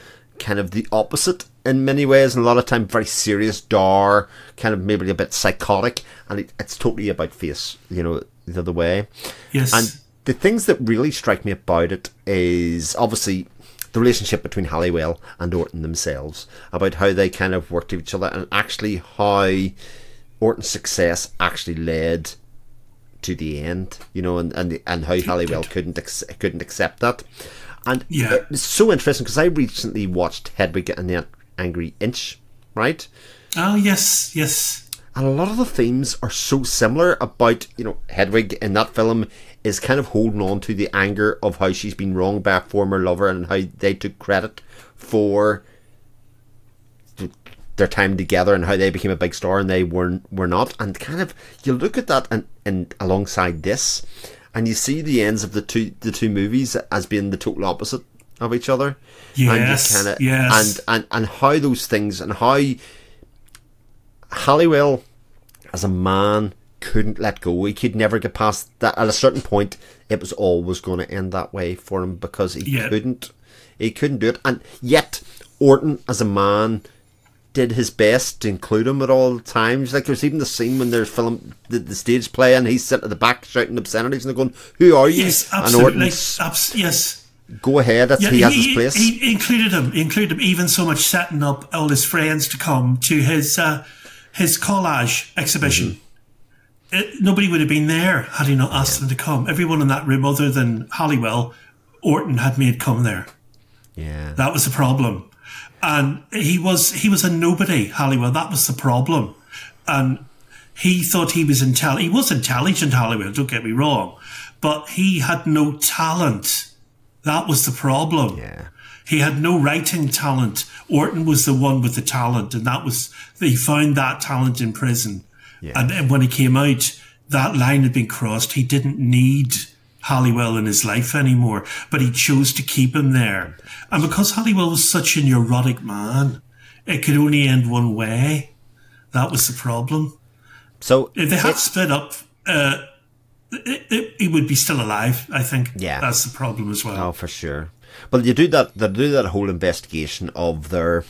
kind of the opposite in many ways, and a lot of time very serious, dar, kind of maybe a bit psychotic, and it, it's totally about face, you know, the other way. Yes. And the things that really strike me about it is obviously the relationship between Halliwell and Orton themselves, about how they kind of worked with each other, and actually how Orton's success actually led to the end, you know, and and, and how Halliwell couldn't couldn't accept that. And Yeah. it's so interesting because I recently watched Hedwig and the Angry Inch, right? oh, yes, yes. And a lot of the themes are so similar about, you know, Hedwig in that film is kind of holding on to the anger of how she's been wronged by a former lover and how they took credit for their time together and how they became a big star and they weren't were not. And kind of you look at that and, and alongside this and you see the ends of the two the two movies as being the total opposite of each other. Yes, and you kinda, yes. and, and and how those things and how Halliwell, as a man, couldn't let go. He could never get past that. At a certain point, it was always going to end that way for him because he Yeah. couldn't. He couldn't do it, and yet Orton, as a man, did his best to include him at all times. Like there's even the scene when there's film the, the stage play and he's sitting at the back shouting obscenities and they're going, "Who are you?" Yes, And absolutely. Abs- yes. Go ahead, that's Yeah, he has his place. He included him. He included him even so much setting up all his friends to come to his uh, his collage exhibition. Mm-hmm. It, nobody would have been there had he not asked them to come. Everyone in that room, other than Halliwell, Orton had made come there. yeah, That was the problem, and he was he was a nobody. Halliwell. That was the problem, and he thought he was intelligent. He was intelligent, Halliwell. Don't get me wrong, but he had no talent. That was the problem. yeah, He had no writing talent. Orton was the one with the talent, and that was he found that talent in prison. And, and when he came out, that line had been crossed. He didn't need Halliwell in his life anymore, but he chose to keep him there. And because Halliwell was such a neurotic man, it could only end one way. That was the problem. So If they had split up, uh, it, it, he would be still alive. I think. Yeah. that's the problem as well. Oh, for sure. Well, you do that. They do that whole investigation of their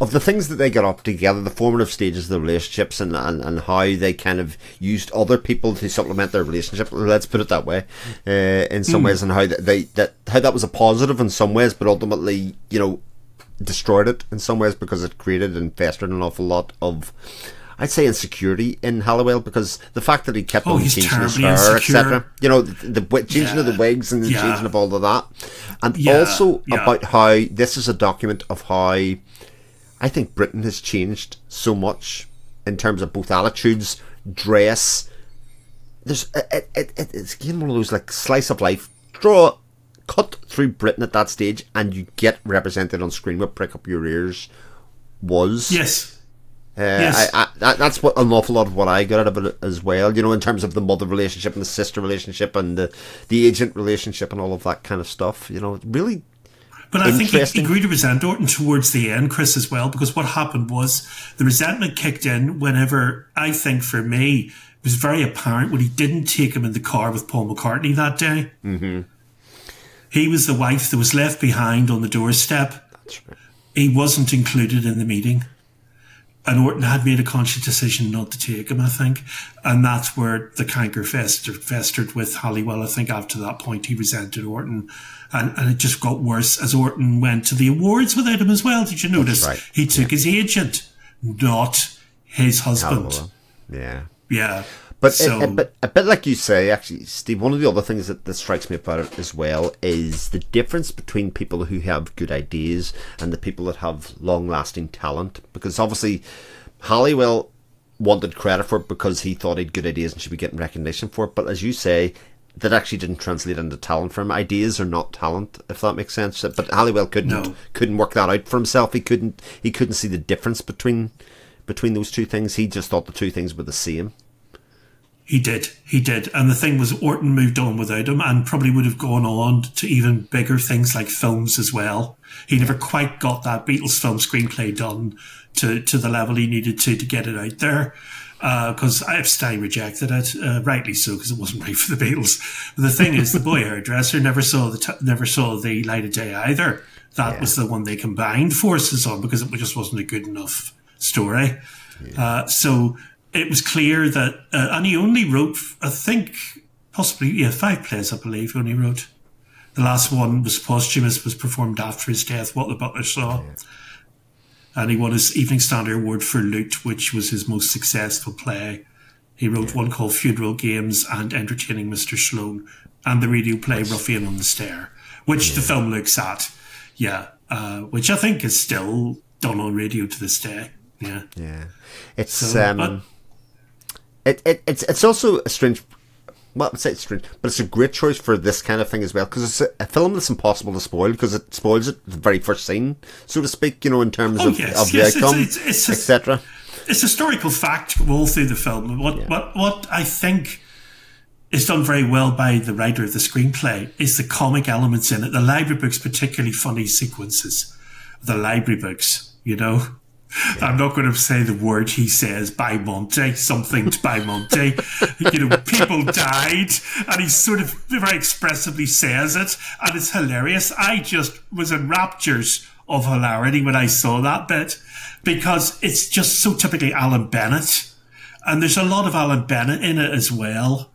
of the things that they got up together, the formative stages of the relationships, and, and, and how they kind of used other people to supplement their relationship. Let's put it that way. Uh, in some ways, and how that they that how that was a positive in some ways, but ultimately, you know, destroyed it in some ways because it created and festered an awful lot of. I'd say insecurity in Halliwell because the fact that he kept Oh, on changing his hair, etc. You know, the, the changing of the wigs and the Yeah. changing of all of that, and Yeah. also Yeah. about how this is a document of how I think Britain has changed so much in terms of both attitudes, dress. There's it, it, it, it's again one of those like slice of life. Draw, cut through Britain at that stage, and you get represented on screen. What prick up your ears was Yes. uh, Yes. I, I, that, that's what an awful lot of what I got out of it as well. You know, in terms of the mother relationship and the sister relationship and the the agent relationship and all of that kind of stuff. You know, really. But I think he, he grew to resent Orton towards the end, Chris, as well, because what happened was the resentment kicked in whenever I think for me it was very apparent when he didn't take him in the car with Paul McCartney that day. Mm-hmm. He was the wife that was left behind on the doorstep. He wasn't included in the meeting. And Orton had made a conscious decision not to take him, I think. And that's where the canker festered, festered with Halliwell. I think after that point, he resented Orton. And, and it just got worse as Orton went to the awards without him as well. Did you notice? right. He took his agent, not his husband. Yeah. Yeah. But so, a, a, bit, a bit like you say, actually, Steve. One of the other things that, that strikes me about it as well is the difference between people who have good ideas and the people that have long-lasting talent. Because obviously, Halliwell wanted credit for it because he thought he had good ideas and should be getting recognition for it. But as you say, that actually didn't translate into talent for him. Ideas are not talent, if that makes sense. But Halliwell couldn't No. couldn't work that out for himself. He couldn't he couldn't see the difference between between those two things. He just thought the two things were the same. He did. He did. And the thing was, Orton moved on without him and probably would have gone on to even bigger things like films as well. He never quite got that Beatles film screenplay done to, to the level he needed to to get it out there. Because Epstein rejected it, uh, rightly so, because it wasn't right for the Beatles. But the thing is, the boy hairdresser never saw the t- never saw the light of day either. That was the one they combined forces on because it just wasn't a good enough story. Uh, so it was clear that, uh, and he only wrote, I think, possibly, yeah, five plays, I believe, he only wrote. The last one was posthumous, was performed after his death, What the Butler Saw. And he won his Evening Standard Award for Loot, which was his most successful play. He wrote one called Funeral Games and Entertaining Mr. Sloane, and the radio play Ruffian on the Stair, which the film looks at. Yeah, uh, which I think is still done on radio to this day. Yeah. Yeah, it's So, um, but- it, it it's it's also a strange. Well, I'd say it's strange, but it's a great choice for this kind of thing as well because it's a, a film that's impossible to spoil because it spoils it the very first scene, so to speak. You know, in terms Oh, of, yes, of yes, it's- outcome, it's- it's just- etc. it's historical fact all through the film. What what what I think is done very well by the writer of the screenplay is the comic elements in it. The library books, particularly funny sequences. The library books, you know. I'm not going to say the word he says by Monte, something by Monte. you know, people died, and he sort of very expressively says it, and it's hilarious. I just was in raptures of hilarity when I saw that bit because it's just so typically Alan Bennett. And there's a lot of Alan Bennett in it as well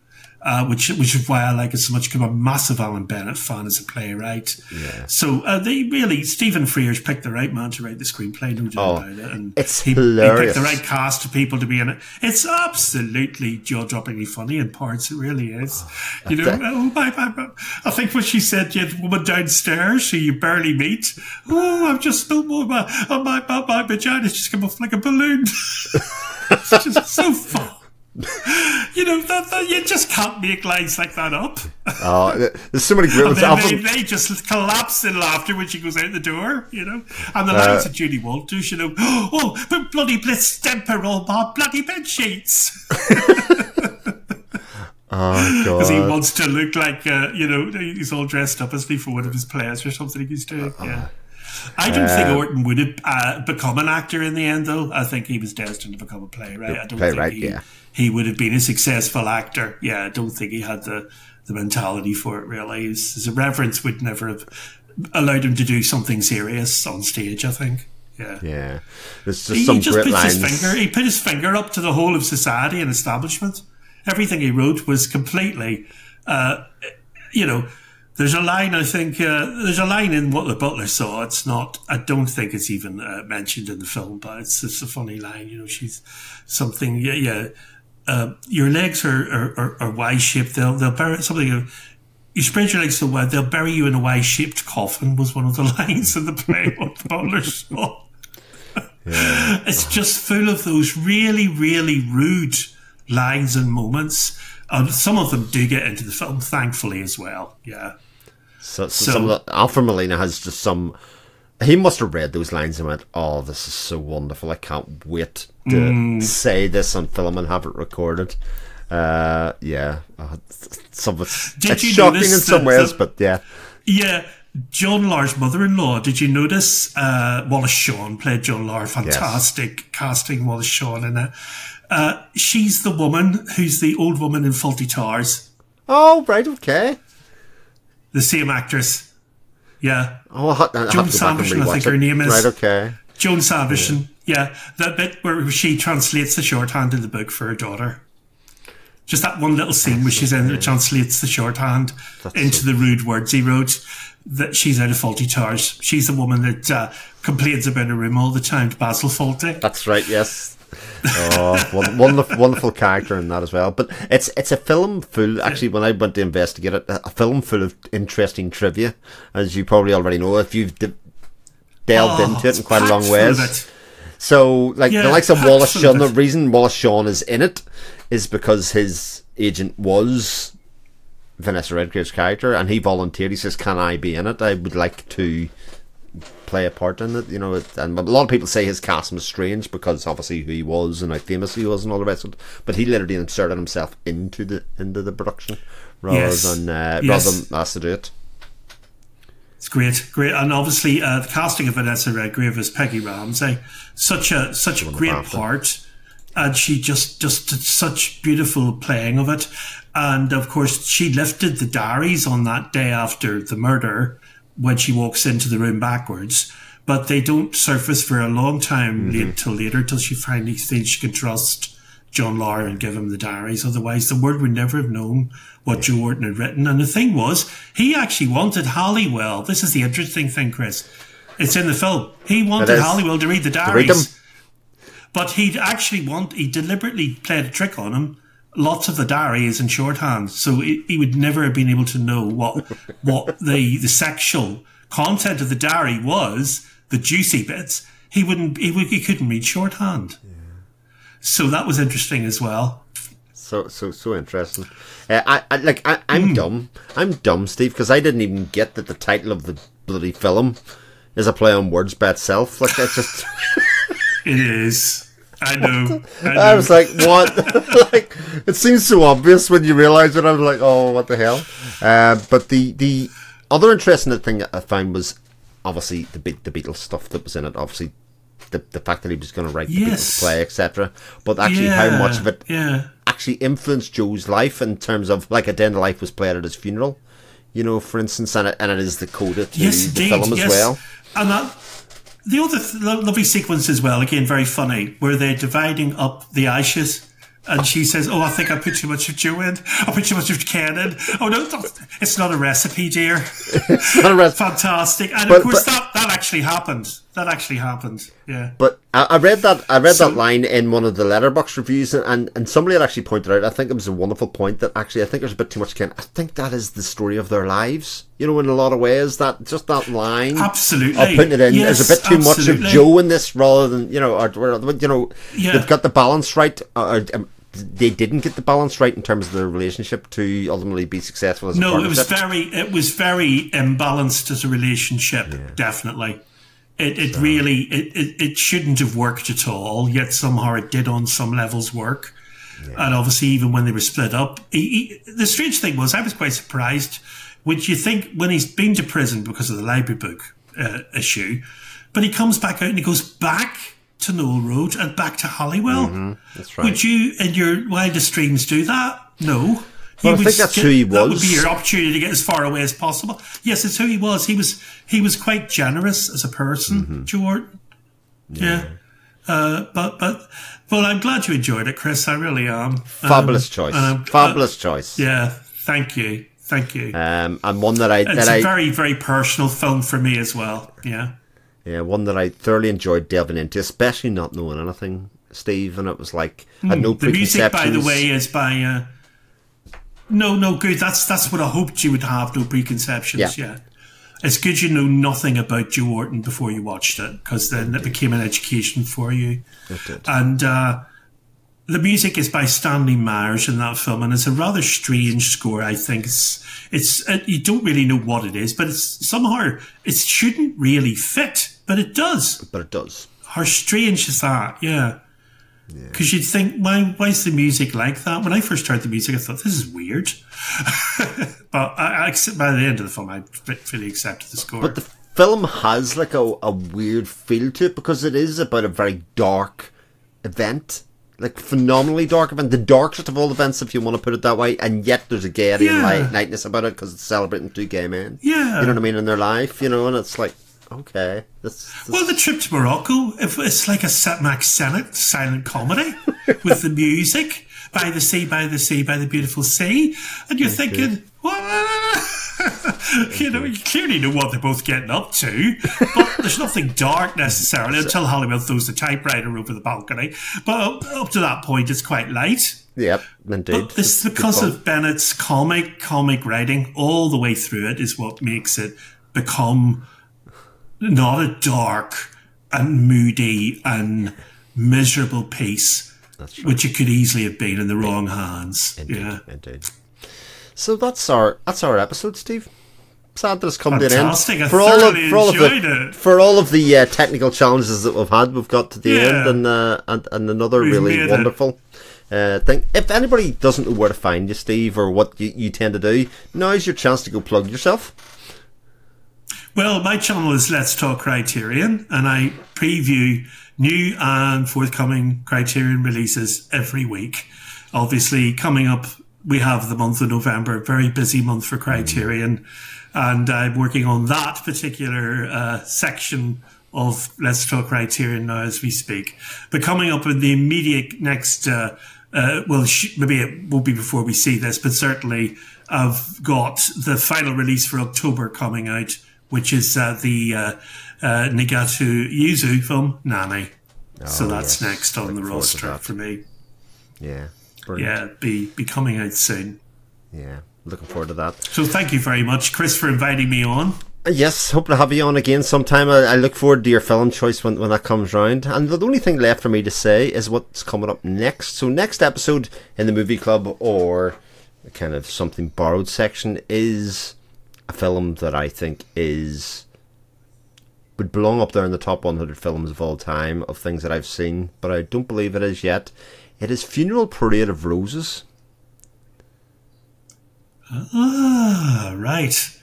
uh, which which is why I like it so much. Because I'm a massive Alan Bennett fan as a playwright. Yeah. So uh, they really Stephen Frears picked the right man to write the screenplay. No doubt Oh, about it. And it's he, he picked the right cast of people to be in it. It's absolutely jaw droppingly funny in parts. It really is. you know, oh my, my, my, I think what she said, "You had a woman downstairs who you barely meet." Oh, I've just spilled more. My oh, my my, my vagina's just come off like a balloon. it's just so fun. You know, that, that, you just can't make lines like that up. Oh, there's so many great ones. then they, they just collapse in laughter when she goes out the door, you know. And Uh, the lines of Julie Walters, you know, oh, but bloody blitz temper all my bloody bed sheets. oh Because he wants to look like, uh, you know, he's all dressed up as me for one of his players or something he's doing. Yeah. I don't think Uh, Orton would have uh, become an actor in the end, though. I think he was destined to become a playwright. I don't playwright, think he, yeah. He would have been a successful actor. Yeah, I don't think he had the, the mentality for it, really. His, his irreverence would never have allowed him to do something serious on stage, I think. Yeah. Yeah, there's just He, some he just puts lines. his finger. He put his finger up to the whole of society and establishment. Everything he wrote was completely, uh, you know. There's a line. I think uh, there's a line in what the butler saw. It's not. I don't think it's even uh, mentioned in the film, but it's it's a funny line. You know, she's something. Yeah, yeah. Uh, your legs are are, are, are Y shaped. They'll they'll bury something. You spread your legs so wide, they'll bury you in a Y shaped coffin. Was one of the lines in the play. What the butler saw. It's just full of those really, really rude lines and moments. And some of them do get into the film, thankfully, as well. Yeah. So, so, So- the, Alfred Molina has just some. He must have read those lines and went, "Oh, this is so wonderful! I can't wait to Mm. say this on film and have it recorded." Uh, yeah, uh, some it's, shocking in some ways, the- but yeah, Yeah. John Lahr's mother in law, did you notice? Uh, Wallace Shawn played John Lahr. Fantastic casting, Wallace Shawn in it. Uh, she's the woman who's the old woman in Fawlty Towers, Oh, right, okay. the same actress. Yeah. Oh, Joan to go back and Sanderson, I think her name is. Right, okay. Joan Savison. Yeah. Yeah, that bit where she translates the shorthand in the book for her daughter. Just that one little scene where she's in translates the shorthand into the rude words he wrote. That she's out of Fawlty Towers. She's the woman that uh, complains about her room all the time to Basil Fawlty. That's right. Yes. Oh, wonderful, wonderful character in that as well. But it's it's a film full. Actually, when I went to investigate it, a film full of interesting trivia, as you probably already know if you've de- delved Oh, into it in quite a long packed full of ways. So, like Yeah, the likes of Wallace Shawn, the reason Wallace Shawn is in it is because his agent was Vanessa Redgrave's character, and he volunteered. He says, "Can I be in it? I would like to." play a part in it, you know, and a lot of people say his casting was strange because obviously who he was and how famous he was and all the rest of it. But he literally inserted himself into the into the production rather Yes. than uh, Yes. rather than us to do it. It's great, great, and obviously uh, the casting of Vanessa Redgrave as Peggy Ramsay, such a such a great part, and she just just did such beautiful playing of it, and of course she lifted the diaries on that day after the murder when she walks into the room backwards, but they don't surface for a long time late till later till she finally thinks she can trust John Lahr and give him the diaries. Otherwise, the world would never have known what Joe Orton had written. And the thing was, he actually wanted Halliwell. This is the interesting thing, Chris. It's in the film. He wanted. Halliwell to read the read diaries. them. But he'd actually want, he deliberately played a trick on him. Lots of the diary is in shorthand, so he, he would never have been able to know what what the the sexual content of the diary was, the juicy bits. He wouldn't, he, he couldn't read shorthand. So that was interesting as well. So so so interesting. Uh, I, I like I, I'm Hmm. dumb. I'm dumb, Steve, because I didn't even get that the title of the bloody film is a play on words by itself. Like that's just. It is. I know. I, know. I was like, what? like, it seems so obvious when you realise it. I was like, oh, what the hell? Uh, but the the other interesting thing that I found was obviously the Be- the Beatles stuff that was in it. Obviously, the the fact that he was going to write the Yes. Beatles play, etc. But actually, how much of it Yeah. actually influenced Joe's life in terms of like a day in the life was played at his funeral. You know, for instance, and it, and it is the coda to Yes, the indeed. film as yes. well. And that the other th- lovely sequence as well, again, very funny, where they're dividing up the ashes. And she says, "Oh, I think I put too much of Joe in. I put too much of Ken in. Oh no, it's not a recipe, dear. Not a rest- Fantastic. And But- of course, but- that that actually happened. That actually happened. Yeah. But I, I read that I read So- that line in one of the Letterboxd reviews, and, and somebody had actually pointed out. I think it was a wonderful point that actually I think there's a bit too much. Ken. I think that is the story of their lives. You know, in a lot of ways, that just that line. Absolutely. Of putting it in Yes, there's a bit too much of Joe in this rather than you know, or, or you know, Yeah. they've got the balance right. Or, um, they didn't get the balance right in terms of their relationship to ultimately be successful as a No, it was very it was very imbalanced as a relationship. Definitely, it it really it, it it shouldn't have worked at all. Yet somehow it did on some levels work. And obviously, even when they were split up, he, he, the strange thing was I was quite surprised. Would you think when he's been to prison because of the library book uh, issue, but he comes back out and he goes back to Noel Road and back to Halliwell? That's right. Would you, in your wildest dreams, do that? No. Well, I think that's get- who he was. That would be your opportunity to get as far away as possible. Yes, it's who he was. He was he was quite generous as a person, Mm-hmm. Jordan. Yeah. Uh, but but well, I'm glad you enjoyed it, Chris. I really am. Fabulous Um, choice. I'm- Fabulous choice. Yeah. Thank you. Thank you. Um, and one that I it's that a I very very personal film for me as well. Yeah. Yeah, one that I thoroughly enjoyed delving into, especially not knowing anything, Steve. And it was like I had no Hmm. The music, by the way, is by. Uh, no, no, good. That's that's what I hoped you would have. No preconceptions. Yeah. Yeah. It's good you know nothing about Joe Orton before you watched it, because then it became an education for you. It did. And uh, the music is by Stanley Myers in that film, and it's a rather strange score. I think it's it's uh, you don't really know what it is, but it's somehow it shouldn't really fit, but it does. but it does. How strange is that? Yeah. Because you'd think, why, why is the music like that? When I first heard the music, I thought, this is weird. but I, I, accept- by the end of the film, I fully accepted the score. But the film has like a, a weird feel to it because it is about a very dark event. Like phenomenally dark event, the darkest of all events, if you want to put it that way, and yet there's a gaiety and light, lightness about it because it's celebrating two gay men. Yeah. you know what I mean in their life, you know, and it's like, okay, this, this well, the trip to Morocco, if it's like a Set Mack Sennett silent comedy with the music by the sea, by the sea, by the beautiful sea, and you're thinking, what? you know, you clearly know what they're both getting up to, but there's nothing dark necessarily until Halliwell throws the typewriter over the balcony. But up, up to that point, it's quite light. yep, indeed. But this is because of Bennett's comic comic writing all the way through it is what makes it become not a dark and moody and miserable piece, which it could easily have been in the wrong hands. Yeah. Indeed. So that's our that's our episode, Steve. Sad that it's come to an end. For all of for all of the it. for all of the uh, technical challenges that we've had, we've got to the Yeah. end, and uh, and and another We've really wonderful uh, thing. If anybody doesn't know where to find you, Steve, or what you, you tend to do, now's your chance to go plug yourself. Well, my channel is Let's Talk Criterion, and I preview new and forthcoming Criterion releases every week. Obviously, coming up, we have the month of November, a very busy month for Criterion, and I'm working on that particular uh, section of Let's Talk Criterion now as we speak. But coming up in the immediate next, uh, uh, well, sh- maybe it won't be before we see this, but certainly I've got the final release for October coming out, which is uh, the uh, uh, Nagatu Yuzu film Nani. so Oh, that's yes. next on the Looking to roster for me. Yeah, brilliant. Yeah, be be coming out soon. Yeah, looking forward to that. So thank you very much, Chris, for inviting me on. Uh, Yes, hope to have you on again sometime. I, I look forward to your film choice when, when that comes round. And the only thing left for me to say is what's coming up next. So next episode in the movie club or kind of something borrowed section is a film that I think is would belong up there in the top 100 films of all time of things that I've seen, but I don't believe it is yet. It is Funeral Parade of Roses. Ah, right.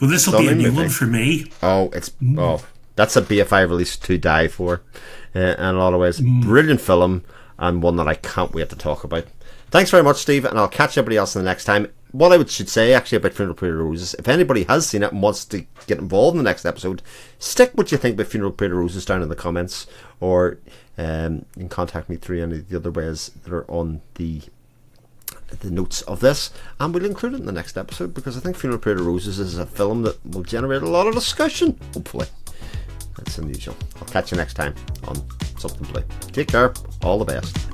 Well, this will be a new movie. one for me. Oh, it's oh, that's a BFI release to die for, uh, in a lot of ways. Mm. Brilliant film and one that I can't wait to talk about. Thanks very much, Steve, and I'll catch everybody else in the next time. What I should say actually about Funeral Parade Roses, if anybody has seen it and wants to get involved in the next episode, stick what you think about Funeral Parade Roses down in the comments, or um, you can contact me through any of the other ways that are on the the notes of this, and we'll include it in the next episode because I think Funeral Parade of Roses is a film that will generate a lot of discussion. Hopefully, that's unusual. I'll catch you next time on Something Play. Take care. All the best.